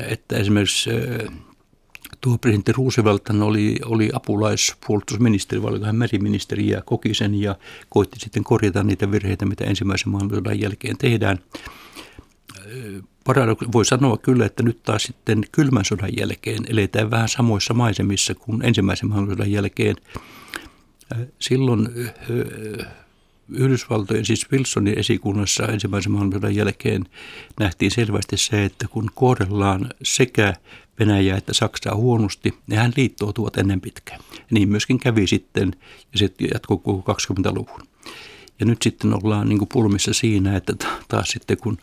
että esimerkiksi tuo presidentti Roosevelt oli, oli apulaispuolustusministeri, vai oliko hän meriministeri ja koki sen ja koitti sitten korjata niitä virheitä, mitä ensimmäisen maailmansodan jälkeen tehdään. Paradoksi voi sanoa kyllä, että nyt taas sitten kylmän sodan jälkeen eletään vähän samoissa maisemissa kuin ensimmäisen maailmansodan jälkeen. Silloin Yhdysvaltojen, siis Wilsonin esikunnassa ensimmäisen maailmansodan jälkeen nähtiin selvästi se, että kun kohdellaan sekä Venäjää että Saksaa huonosti, ne hän liittoutuvat ennen pitkään. Niin myöskin kävi sitten, ja se jatkuu koko 20-luvun. Ja nyt sitten ollaan niin pulmissa siinä, että taas sitten kun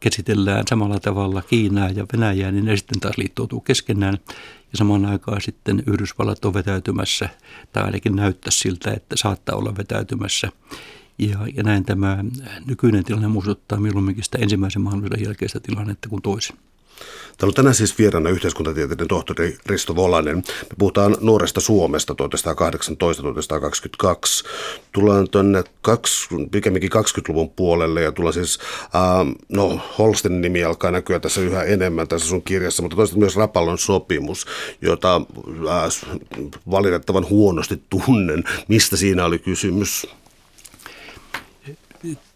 käsitellään samalla tavalla Kiinaa ja Venäjää, niin ne sitten taas liittoutuu keskenään. Ja samaan aikaan sitten Yhdysvallat on vetäytymässä, tai ainakin näyttää siltä, että saattaa olla vetäytymässä. Ja, ja näin tämä nykyinen tilanne muistuttaa milloinkin sitä ensimmäisen maailmansodan jälkeistä tilannetta kuin toisen. Täällä on tänään siis vieraana yhteiskuntatieteiden tohtori Risto Volanen. Me puhutaan nuoresta Suomesta 1918-1922. Tullaan tuonne pikemminkin 20-luvun puolelle ja tullaan siis, äh, no Holsten nimi alkaa näkyä tässä yhä enemmän tässä sun kirjassa, mutta toisaalta myös Rapallon sopimus, jota äh, valitettavan huonosti tunnen. Mistä siinä oli kysymys?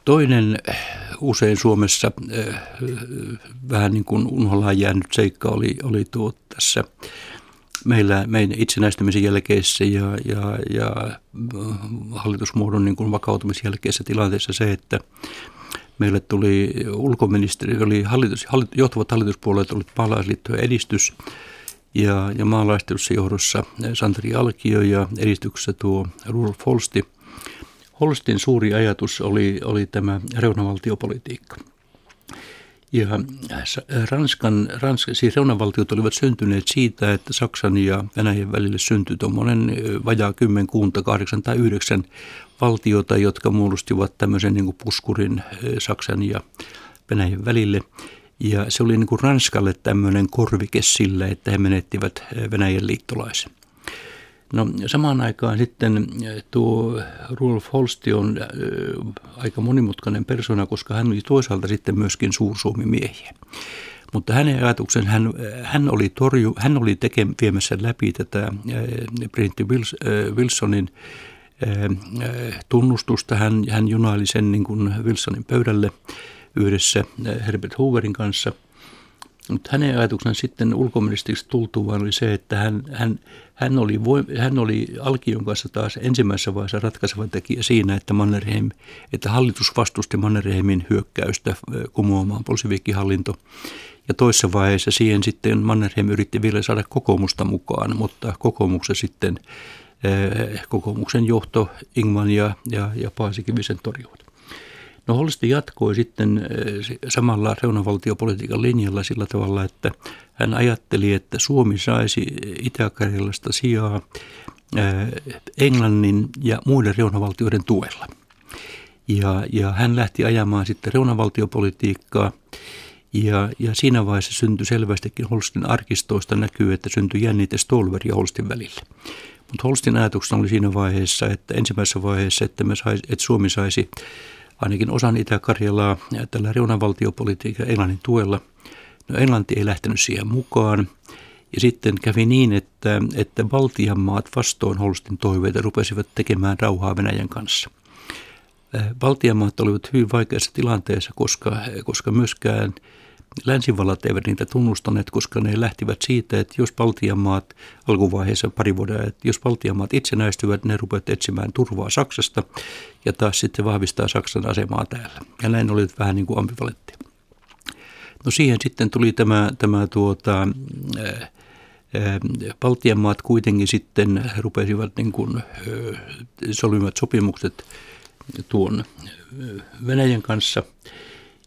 Toinen usein Suomessa äh, vähän niin kuin unholaan jäänyt seikka oli, oli tuo tässä meillä meidän itsenäistymisen jälkeisessä ja, ja, ja äh, hallitusmuodon niin kuin vakautumisen jälkeisessä tilanteessa se, että meille tuli ulkoministeri, oli hallitus, hallit, johtavat hallituspuolueet olivat maalaisliitto ja edistys ja, ja maalaistelussa johdossa Santeri Alkio ja edistyksessä tuo Rudolf Holsti – Holstin suuri ajatus oli, oli tämä reunavaltiopolitiikka. Ja Ranskan, Ranskan, siis reunavaltiot olivat syntyneet siitä, että Saksan ja Venäjän välille syntyi tuommoinen vajaa kymmenkunta, kahdeksan tai yhdeksän valtiota, jotka muodostivat tämmöisen niin kuin puskurin Saksan ja Venäjän välille. Ja se oli niin kuin Ranskalle tämmöinen korvike sillä, että he menettivät Venäjän liittolaisen. No samaan aikaan sitten eh, tuo Rudolf Holsti on äh, aika monimutkainen persona, koska hän oli toisaalta sitten myöskin suursuomimiehiä. Mutta hänen ajatuksen, hän, hän oli, torju, hän oli teke, viemässä läpi tätä presidentti Wils, Wilsonin tunnustusta. Hän, hän junaili sen niin kuin Wilsonin pöydälle yhdessä Herbert Hooverin kanssa – mutta hänen ajatuksensa sitten ulkoministeriksi tultuaan oli se, että hän, hän, hän, oli, hän oli Alkion kanssa taas ensimmäisessä vaiheessa ratkaiseva tekijä siinä, että, Mannerheim, että hallitus vastusti Mannerheimin hyökkäystä kumoamaan bolshevikkihallinto. Ja toisessa vaiheessa siihen sitten Mannerheim yritti vielä saada kokoomusta mukaan, mutta kokoomuksen sitten kokoomuksen johto Ingman ja, ja, ja Paasikivisen torjuivat. No Holsti jatkoi sitten eh, samalla reunavaltiopolitiikan linjalla sillä tavalla, että hän ajatteli, että Suomi saisi Itä-Karjalasta sijaa eh, Englannin ja muiden reunavaltioiden tuella. Ja, ja hän lähti ajamaan sitten reunavaltiopolitiikkaa ja, ja siinä vaiheessa syntyi selvästikin Holstin arkistoista näkyy, että syntyi jännite Stolver ja Holstin välille. Mutta Holstin ajatuksena oli siinä vaiheessa, että ensimmäisessä vaiheessa, että, me sais, että Suomi saisi ainakin osan Itä-Karjalaa tällä reunavaltiopolitiikan Englannin tuella. No Englanti ei lähtenyt siihen mukaan. Ja sitten kävi niin, että, että Baltian maat vastoin Holstin toiveita rupesivat tekemään rauhaa Venäjän kanssa. Baltian maat olivat hyvin vaikeassa tilanteessa, koska, koska myöskään – länsivallat eivät niitä tunnustaneet, koska ne lähtivät siitä, että jos Baltian maat alkuvaiheessa pari vuotta, että jos Baltian maat itsenäistyvät, ne rupeavat etsimään turvaa Saksasta ja taas sitten vahvistaa Saksan asemaa täällä. Ja näin oli vähän niin kuin ambivalenttia. No siihen sitten tuli tämä, tämä tuota, ää, Baltian maat kuitenkin sitten rupesivat niin kuin, solmivat sopimukset tuon Venäjän kanssa –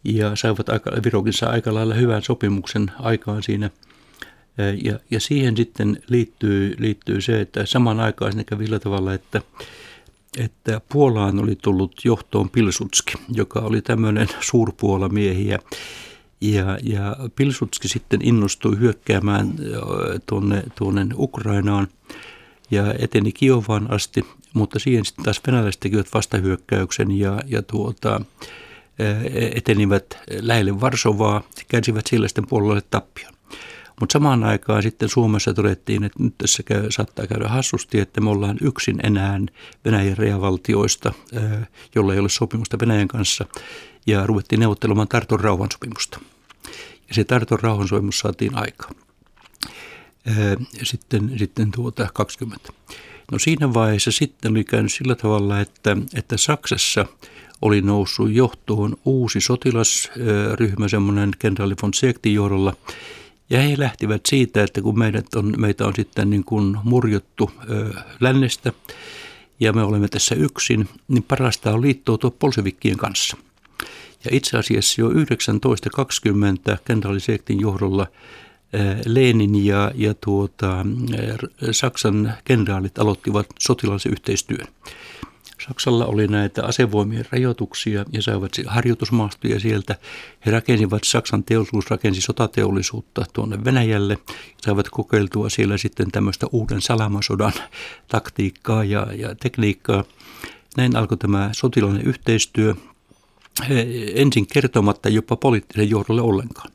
ja saivat aika, Virokin saa aika lailla hyvän sopimuksen aikaan siinä. Ja, ja siihen sitten liittyy, liittyy se, että saman aikaan siinä kävi sillä tavalla, että, että Puolaan oli tullut johtoon Pilsutski, joka oli tämmöinen suurpuolamiehiä. Ja, ja Pilsutski sitten innostui hyökkäämään tuonne, tuonne Ukrainaan ja eteni Kiovaan asti, mutta siihen sitten taas venäläiset tekivät vastahyökkäyksen ja, ja tuota, etenivät lähelle Varsovaa ja kärsivät sillä sitten puolelle tappion. Mutta samaan aikaan sitten Suomessa todettiin, että nyt tässä käy, saattaa käydä hassusti, että me ollaan yksin enää Venäjän reavaltioista, jolla ei ole sopimusta Venäjän kanssa, ja ruvettiin neuvottelemaan Tarton rauhansopimusta. Ja se Tarton rauhansopimus saatiin aikaan. Sitten, sitten tuota 20. No siinä vaiheessa sitten oli käynyt sillä tavalla, että, että Saksassa – oli noussut johtoon uusi sotilasryhmä, semmoinen kenraali von Seektin johdolla. Ja he lähtivät siitä, että kun meidät on, meitä on sitten niin kuin murjottu lännestä ja me olemme tässä yksin, niin parasta on liittoutua polsevikkien kanssa. Ja itse asiassa jo 1920 kenraali Seektin johdolla Lenin ja, ja tuota, Saksan kenraalit aloittivat sotilaallisen yhteistyön. Saksalla oli näitä asevoimien rajoituksia ja saivat harjoitusmaastoja sieltä. He rakensivat, Saksan teollisuus rakensi sotateollisuutta tuonne Venäjälle. Saivat kokeiltua siellä sitten tämmöistä uuden salamasodan taktiikkaa ja, ja tekniikkaa. Näin alkoi tämä sotilainen yhteistyö ensin kertomatta jopa poliittisen johdolle ollenkaan.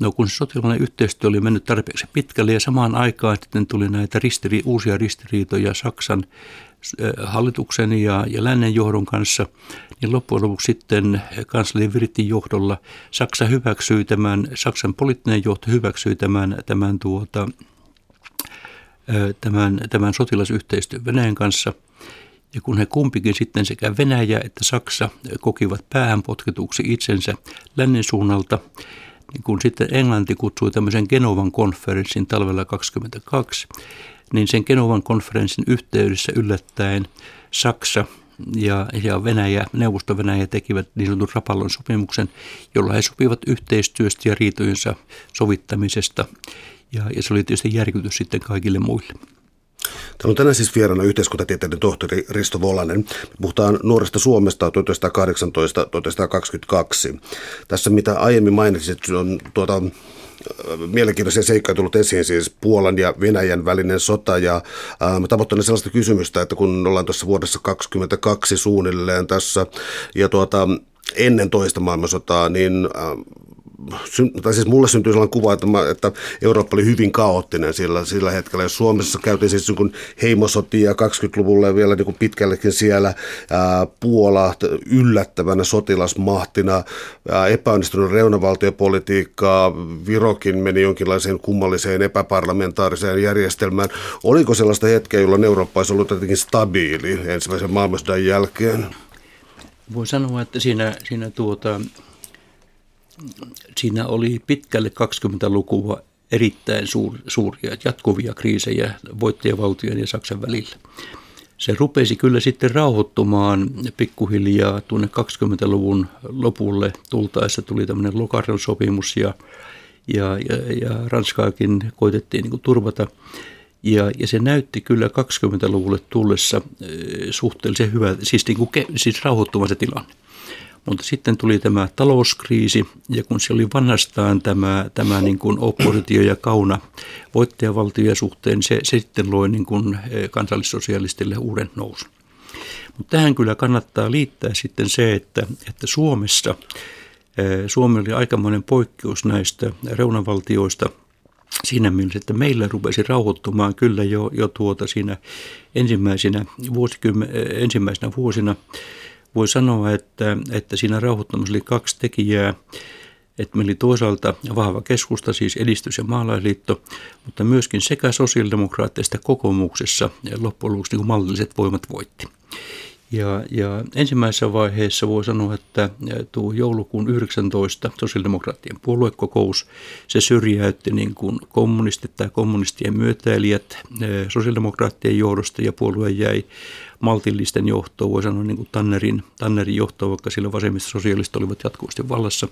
No kun sotilainen yhteistyö oli mennyt tarpeeksi pitkälle ja samaan aikaan sitten tuli näitä ristiri, uusia ristiriitoja Saksan hallituksen ja, ja lännen johdon kanssa, niin loppujen lopuksi sitten kansleri Virtin johdolla Saksa hyväksyi tämän, Saksan poliittinen johto hyväksyi tämän, tämän, tuota, tämän, tämän sotilasyhteistyön Venäjän kanssa. Ja kun he kumpikin sitten sekä Venäjä että Saksa kokivat päähänpotketuksi itsensä lännen suunnalta, niin kun sitten Englanti kutsui tämmöisen Genovan konferenssin talvella 22, niin sen Genovan konferenssin yhteydessä yllättäen Saksa ja, ja Venäjä, Neuvosto-Venäjä tekivät niin sanotun Rapallon sopimuksen, jolla he sopivat yhteistyöstä ja riitojensa sovittamisesta. Ja, ja se oli tietysti järkytys sitten kaikille muille. Täällä on tänään siis vieraana yhteiskuntatieteiden tohtori Risto Volanen. Puhutaan nuoresta Suomesta 1918-1922. Tässä mitä aiemmin mainitsit, on tuota, mielenkiintoisia seikkoja tullut esiin, siis Puolan ja Venäjän välinen sota. Ja äh, tavoittelen sellaista kysymystä, että kun ollaan tuossa vuodessa 22 suunnilleen tässä ja tuota, ennen toista maailmansotaa, niin tai siis mulle syntyi sellainen kuva, että, mä, että Eurooppa oli hyvin kaoottinen sillä, sillä hetkellä. Jos Suomessa käytiin siis niin heimosotia 20-luvulla ja vielä niin pitkällekin siellä, ää, Puola yllättävänä sotilasmahtina, ää, epäonnistunut reunavaltiopolitiikkaa, Virokin meni jonkinlaiseen kummalliseen epäparlamentaariseen järjestelmään. Oliko sellaista hetkeä, jolloin Eurooppa olisi ollut jotenkin stabiili ensimmäisen maailmansodan jälkeen? Voi sanoa, että siinä, siinä, tuota, siinä oli pitkälle 20-lukua erittäin suur, suuria jatkuvia kriisejä voittajavaltion ja Saksan välillä. Se rupesi kyllä sitten rauhoittumaan pikkuhiljaa tuonne 20-luvun lopulle tultaessa tuli tämmöinen Locarnon sopimus ja, ja, ja, ja Ranskaakin koitettiin niin turvata. Ja, ja se näytti kyllä 20-luvulle tullessa suhteellisen hyvä, siis, niin kuin, siis rauhoittuma se tilanne. Mutta sitten tuli tämä talouskriisi, ja kun se oli vanhastaan tämä, tämä niin kuin oppositio ja kauna voittajavaltioja suhteen, se, se sitten loi niin kuin kansallissosialistille uuden nousun. Mutta tähän kyllä kannattaa liittää sitten se, että, että Suomessa, Suomi oli aikamoinen poikkeus näistä reunavaltioista – siinä mielessä, että meillä rupesi rauhoittumaan kyllä jo, jo tuota siinä ensimmäisenä, vuosikymmen, ensimmäisenä vuosina. Voi sanoa, että, että siinä rauhoittumisessa oli kaksi tekijää. Että meillä oli toisaalta vahva keskusta, siis edistys- ja maalaisliitto, mutta myöskin sekä sosiaalidemokraatteista kokoomuksessa loppujen lopuksi niin maltilliset voimat voitti. Ja, ja ensimmäisessä vaiheessa voi sanoa, että tuo joulukuun 19 sosiaalidemokraattien puoluekokous, se syrjäytti niin kuin kommunistit tai kommunistien myötäilijät sosiaalidemokraattien johdosta ja puolue jäi maltillisten johtoon, voi sanoa niin kuin Tannerin, Tannerin johtoon, vaikka sillä vasemmista sosiaaliset olivat jatkuvasti vallassa.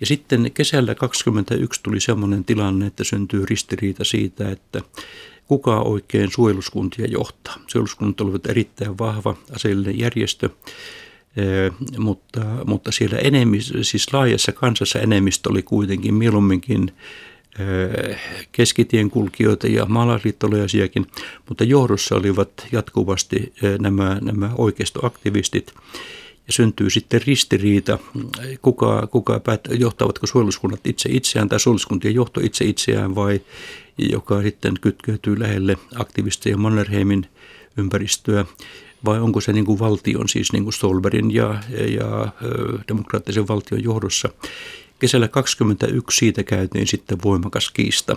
Ja sitten kesällä 2021 tuli sellainen tilanne, että syntyy ristiriita siitä, että kuka oikein suojeluskuntia johtaa. Suojeluskunnat olivat erittäin vahva aseellinen järjestö, eh, mutta, mutta siellä enemmistö, siis laajassa kansassa enemmistö oli kuitenkin mieluumminkin keskitien kulkijoita ja maalaisliittolaisiakin, mutta johdossa olivat jatkuvasti nämä, nämä oikeistoaktivistit. Ja syntyy sitten ristiriita, kuka, kuka päät, johtavatko suojeluskunnat itse itseään tai suojeluskuntien johto itse itseään vai joka sitten kytkeytyy lähelle aktivisteja Mannerheimin ympäristöä, vai onko se niin kuin valtion, siis niin kuin ja, ja demokraattisen valtion johdossa. Kesällä 21 siitä käytiin sitten voimakas kiista.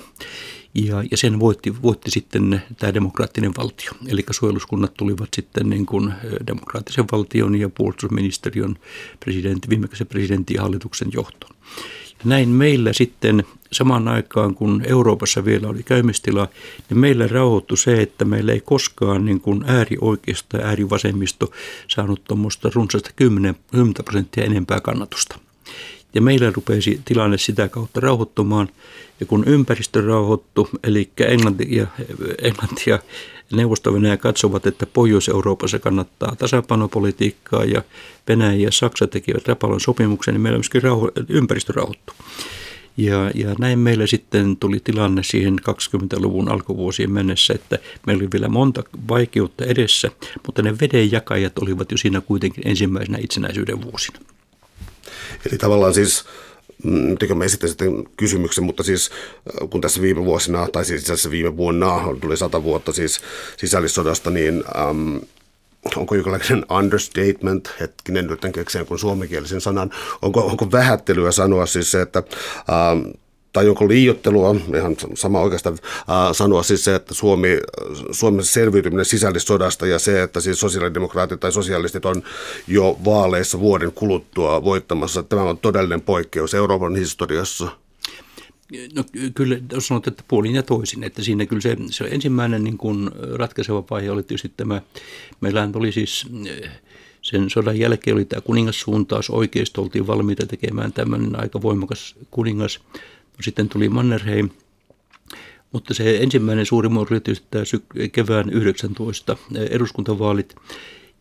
Ja, ja sen voitti, voitti sitten tämä demokraattinen valtio. Eli suojeluskunnat tulivat sitten niin kuin demokraattisen valtion ja puolustusministeriön presidentti, viimekäisen presidentin ja hallituksen johtoon. Näin meillä sitten samaan aikaan, kun Euroopassa vielä oli käymistila, niin meillä rauhoittui se, että meillä ei koskaan niin kuin äärioikeisto ja äärivasemmisto saanut tuommoista runsaista 10, 10 prosenttia enempää kannatusta. Ja meillä rupesi tilanne sitä kautta rauhoittumaan. Ja kun ympäristö rauhoittui, eli Englanti ja, Englanti ja neuvosto katsovat, että Pohjois-Euroopassa kannattaa tasapainopolitiikkaa ja Venäjä ja Saksa tekivät Rapalon sopimuksen, niin meillä myöskin rauho, ympäristö rauhoittui. Ja, ja näin meillä sitten tuli tilanne siihen 20-luvun alkuvuosien mennessä, että meillä oli vielä monta vaikeutta edessä, mutta ne vedenjakajat olivat jo siinä kuitenkin ensimmäisenä itsenäisyyden vuosina. Eli tavallaan siis Nytkö me sitten sitten kysymyksen, mutta siis äh, kun tässä viime vuosina, tai siis asiassa viime vuonna tuli sata vuotta siis sisällissodasta, niin äm, onko jonkinlainen understatement, hetkinen nyt en keksiä kuin suomenkielisen sanan, onko, onko vähättelyä sanoa siis se, että äm, tai onko liiottelua, ihan sama oikeastaan äh, sanoa siis se, että Suomi, Suomen selviytyminen sisällissodasta ja se, että siis sosiaalidemokraatit tai sosialistit on jo vaaleissa vuoden kuluttua voittamassa, tämä on todellinen poikkeus Euroopan historiassa. No kyllä sanot, että puolin ja toisin, että siinä kyllä se, se ensimmäinen niin kuin ratkaiseva vaihe oli tietysti tämä, meillä oli siis sen sodan jälkeen oli tämä kuningassuuntaus, oikeisto oltiin valmiita tekemään tämmöinen aika voimakas kuningas, sitten tuli Mannerheim, mutta se ensimmäinen suuri muutos oli tietysti tämä kevään 19 eduskuntavaalit,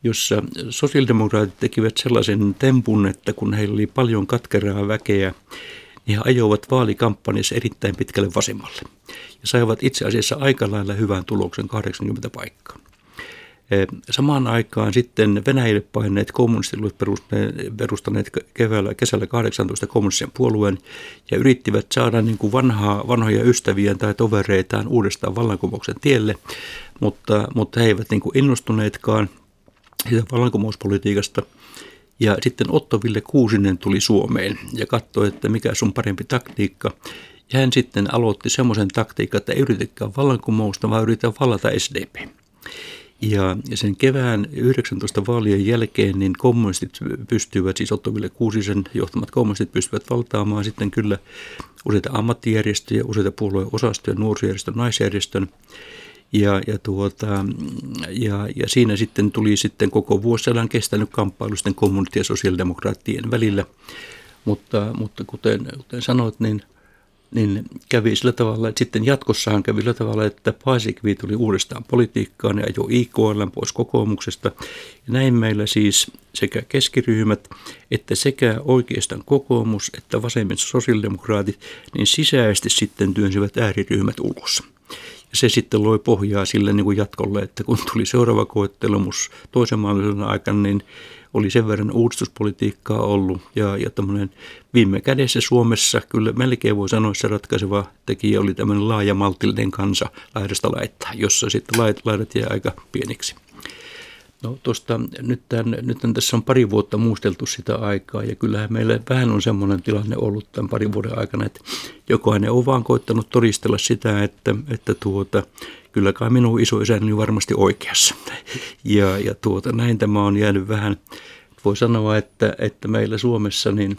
jossa sosiaalidemokraatit tekivät sellaisen tempun, että kun heillä oli paljon katkeraa väkeä, niin he ajoivat vaalikampanjassa erittäin pitkälle vasemmalle ja saivat itse asiassa aika lailla hyvän tuloksen 80 paikkaa. Samaan aikaan sitten Venäjälle paineet kommunistit perustaneet keväällä, kesällä 18 kommunistisen puolueen ja yrittivät saada niin kuin vanhaa, vanhoja ystäviä tai tovereitaan uudestaan vallankumouksen tielle, mutta, mutta he eivät niin kuin innostuneetkaan siitä vallankumouspolitiikasta. Ja sitten Otto Ville Kuusinen tuli Suomeen ja katsoi, että mikä sun parempi taktiikka. Ja hän sitten aloitti semmoisen taktiikan, että ei yritäkään vallankumousta, vaan yritetään vallata SDP. Ja sen kevään 19 vaalien jälkeen niin kommunistit pystyivät, siis Otto Ville Kuusisen johtamat kommunistit pystyvät valtaamaan sitten kyllä useita ammattijärjestöjä, useita puolueen osastoja, nuorisojärjestön, naisjärjestön. Ja, ja, tuota, ja, ja siinä sitten tuli sitten koko vuosisadan kestänyt kamppailu sitten kommunistien ja sosiaalidemokraattien välillä. Mutta, mutta kuten, kuten sanoit, niin – niin kävi sillä tavalla, että sitten jatkossahan kävi sillä tavalla, että Paasikvi tuli uudestaan politiikkaan ja ajoi IKL pois kokoomuksesta. Ja näin meillä siis sekä keskiryhmät että sekä oikeiston kokoomus että vasemmin sosiaalidemokraatit niin sisäisesti sitten työnsivät ääriryhmät ulos. Ja se sitten loi pohjaa sille niin kuin jatkolle, että kun tuli seuraava koettelemus toisen maailmansodan aikana, niin oli sen verran uudistuspolitiikkaa ollut ja, ja viime kädessä Suomessa kyllä melkein voi sanoa, se ratkaiseva tekijä oli tämmöinen laaja maltillinen kansa laidasta laittaa, jossa sitten lait, laidat jäi aika pieniksi. No tuosta, nyt, tämän, nyt tässä on pari vuotta muisteltu sitä aikaa ja kyllähän meillä vähän on semmoinen tilanne ollut tämän parin vuoden aikana, että jokainen on vaan koittanut todistella sitä, että, että tuota, kyllä kai minun isoisäni on varmasti oikeassa. Ja, ja tuota, näin tämä on jäänyt vähän, voi sanoa, että, että meillä Suomessa niin,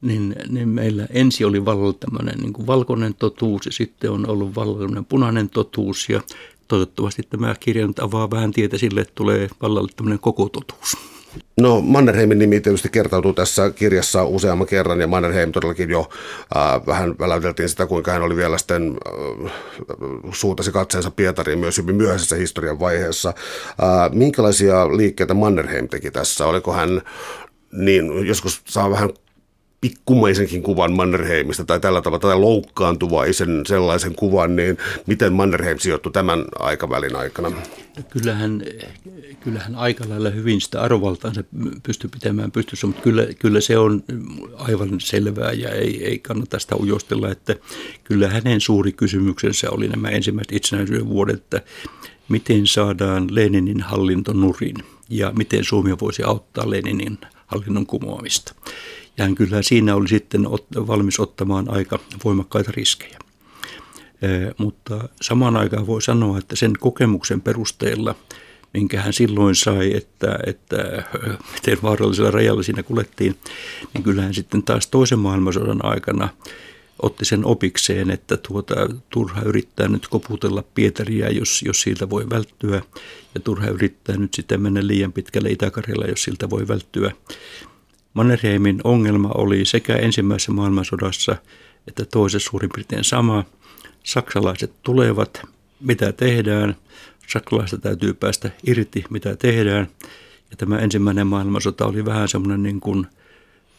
niin, niin meillä ensi oli vallalla tämmöinen niin kuin valkoinen totuus ja sitten on ollut vallalla punainen totuus ja toivottavasti tämä kirja nyt avaa vähän tietä sille, että tulee vallalle tämmöinen koko totuus. No Mannerheimin nimi tietysti kertautuu tässä kirjassa useamman kerran ja Mannerheim todellakin jo äh, vähän väläyteltiin sitä, kuinka hän oli vielä sitten äh, suuntasi katseensa Pietariin myös hyvin myöhäisessä historian vaiheessa. Äh, minkälaisia liikkeitä Mannerheim teki tässä? Oliko hän niin joskus saa vähän pikkumaisenkin kuvan Mannerheimista tai tällä tavalla tai loukkaantuvaisen sellaisen kuvan, niin miten Mannerheim sijoittui tämän aikavälin aikana? No kyllähän, kyllähän aika lailla hyvin sitä arvovaltaansa pystyy pitämään pystyssä, mutta kyllä, kyllä se on aivan selvää ja ei, ei kannata sitä ujostella, että kyllä hänen suuri kysymyksensä oli nämä ensimmäiset itsenäisyyden vuodet, että miten saadaan Leninin hallinto nurin ja miten Suomi voisi auttaa Leninin hallinnon kumoamista. Hän kyllä siinä oli sitten valmis ottamaan aika voimakkaita riskejä. Mutta samaan aikaan voi sanoa, että sen kokemuksen perusteella, minkä hän silloin sai, että, että miten vaarallisella rajalla siinä kuljettiin, niin kyllähän sitten taas toisen maailmansodan aikana otti sen opikseen, että tuota, turha yrittää nyt koputella Pietaria, jos, jos siltä voi välttyä, ja turha yrittää nyt sitten mennä liian pitkälle itä jos siltä voi välttyä. Mannerheimin ongelma oli sekä ensimmäisessä maailmansodassa että toisessa suurin piirtein sama. Saksalaiset tulevat, mitä tehdään. Saksalaista täytyy päästä irti, mitä tehdään. Ja tämä ensimmäinen maailmansota oli vähän semmoinen, niin kuin,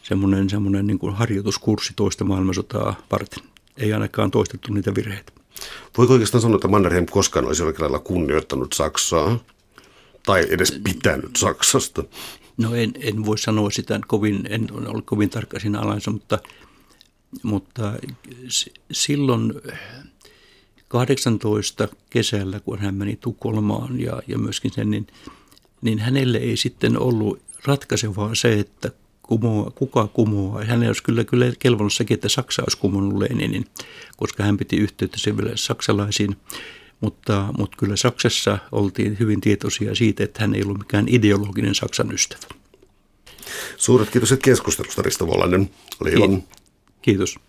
semmoinen, semmoinen niin kuin harjoituskurssi toista maailmansotaa varten. Ei ainakaan toistettu niitä virheitä. Voiko oikeastaan sanoa, että Mannerheim koskaan olisi oikein lailla kunnioittanut Saksaa? Tai edes pitänyt Saksasta? No en, en voi sanoa sitä, kovin, en ole kovin tarkka siinä alansa, mutta, mutta silloin 18 kesällä, kun hän meni Tukholmaan ja, ja myöskin sen, niin, niin hänelle ei sitten ollut ratkaisevaa se, että kumoa, kuka kumoaa. Hän olisi kyllä, kyllä kelvannut sekin, että Saksa olisi kumonnut Leninin, koska hän piti yhteyttä vielä saksalaisiin. Mutta, mutta kyllä Saksassa oltiin hyvin tietoisia siitä, että hän ei ollut mikään ideologinen Saksan ystävä. Suuret kiitos keskustelusta, Risto Volainen. Oli Kiitos.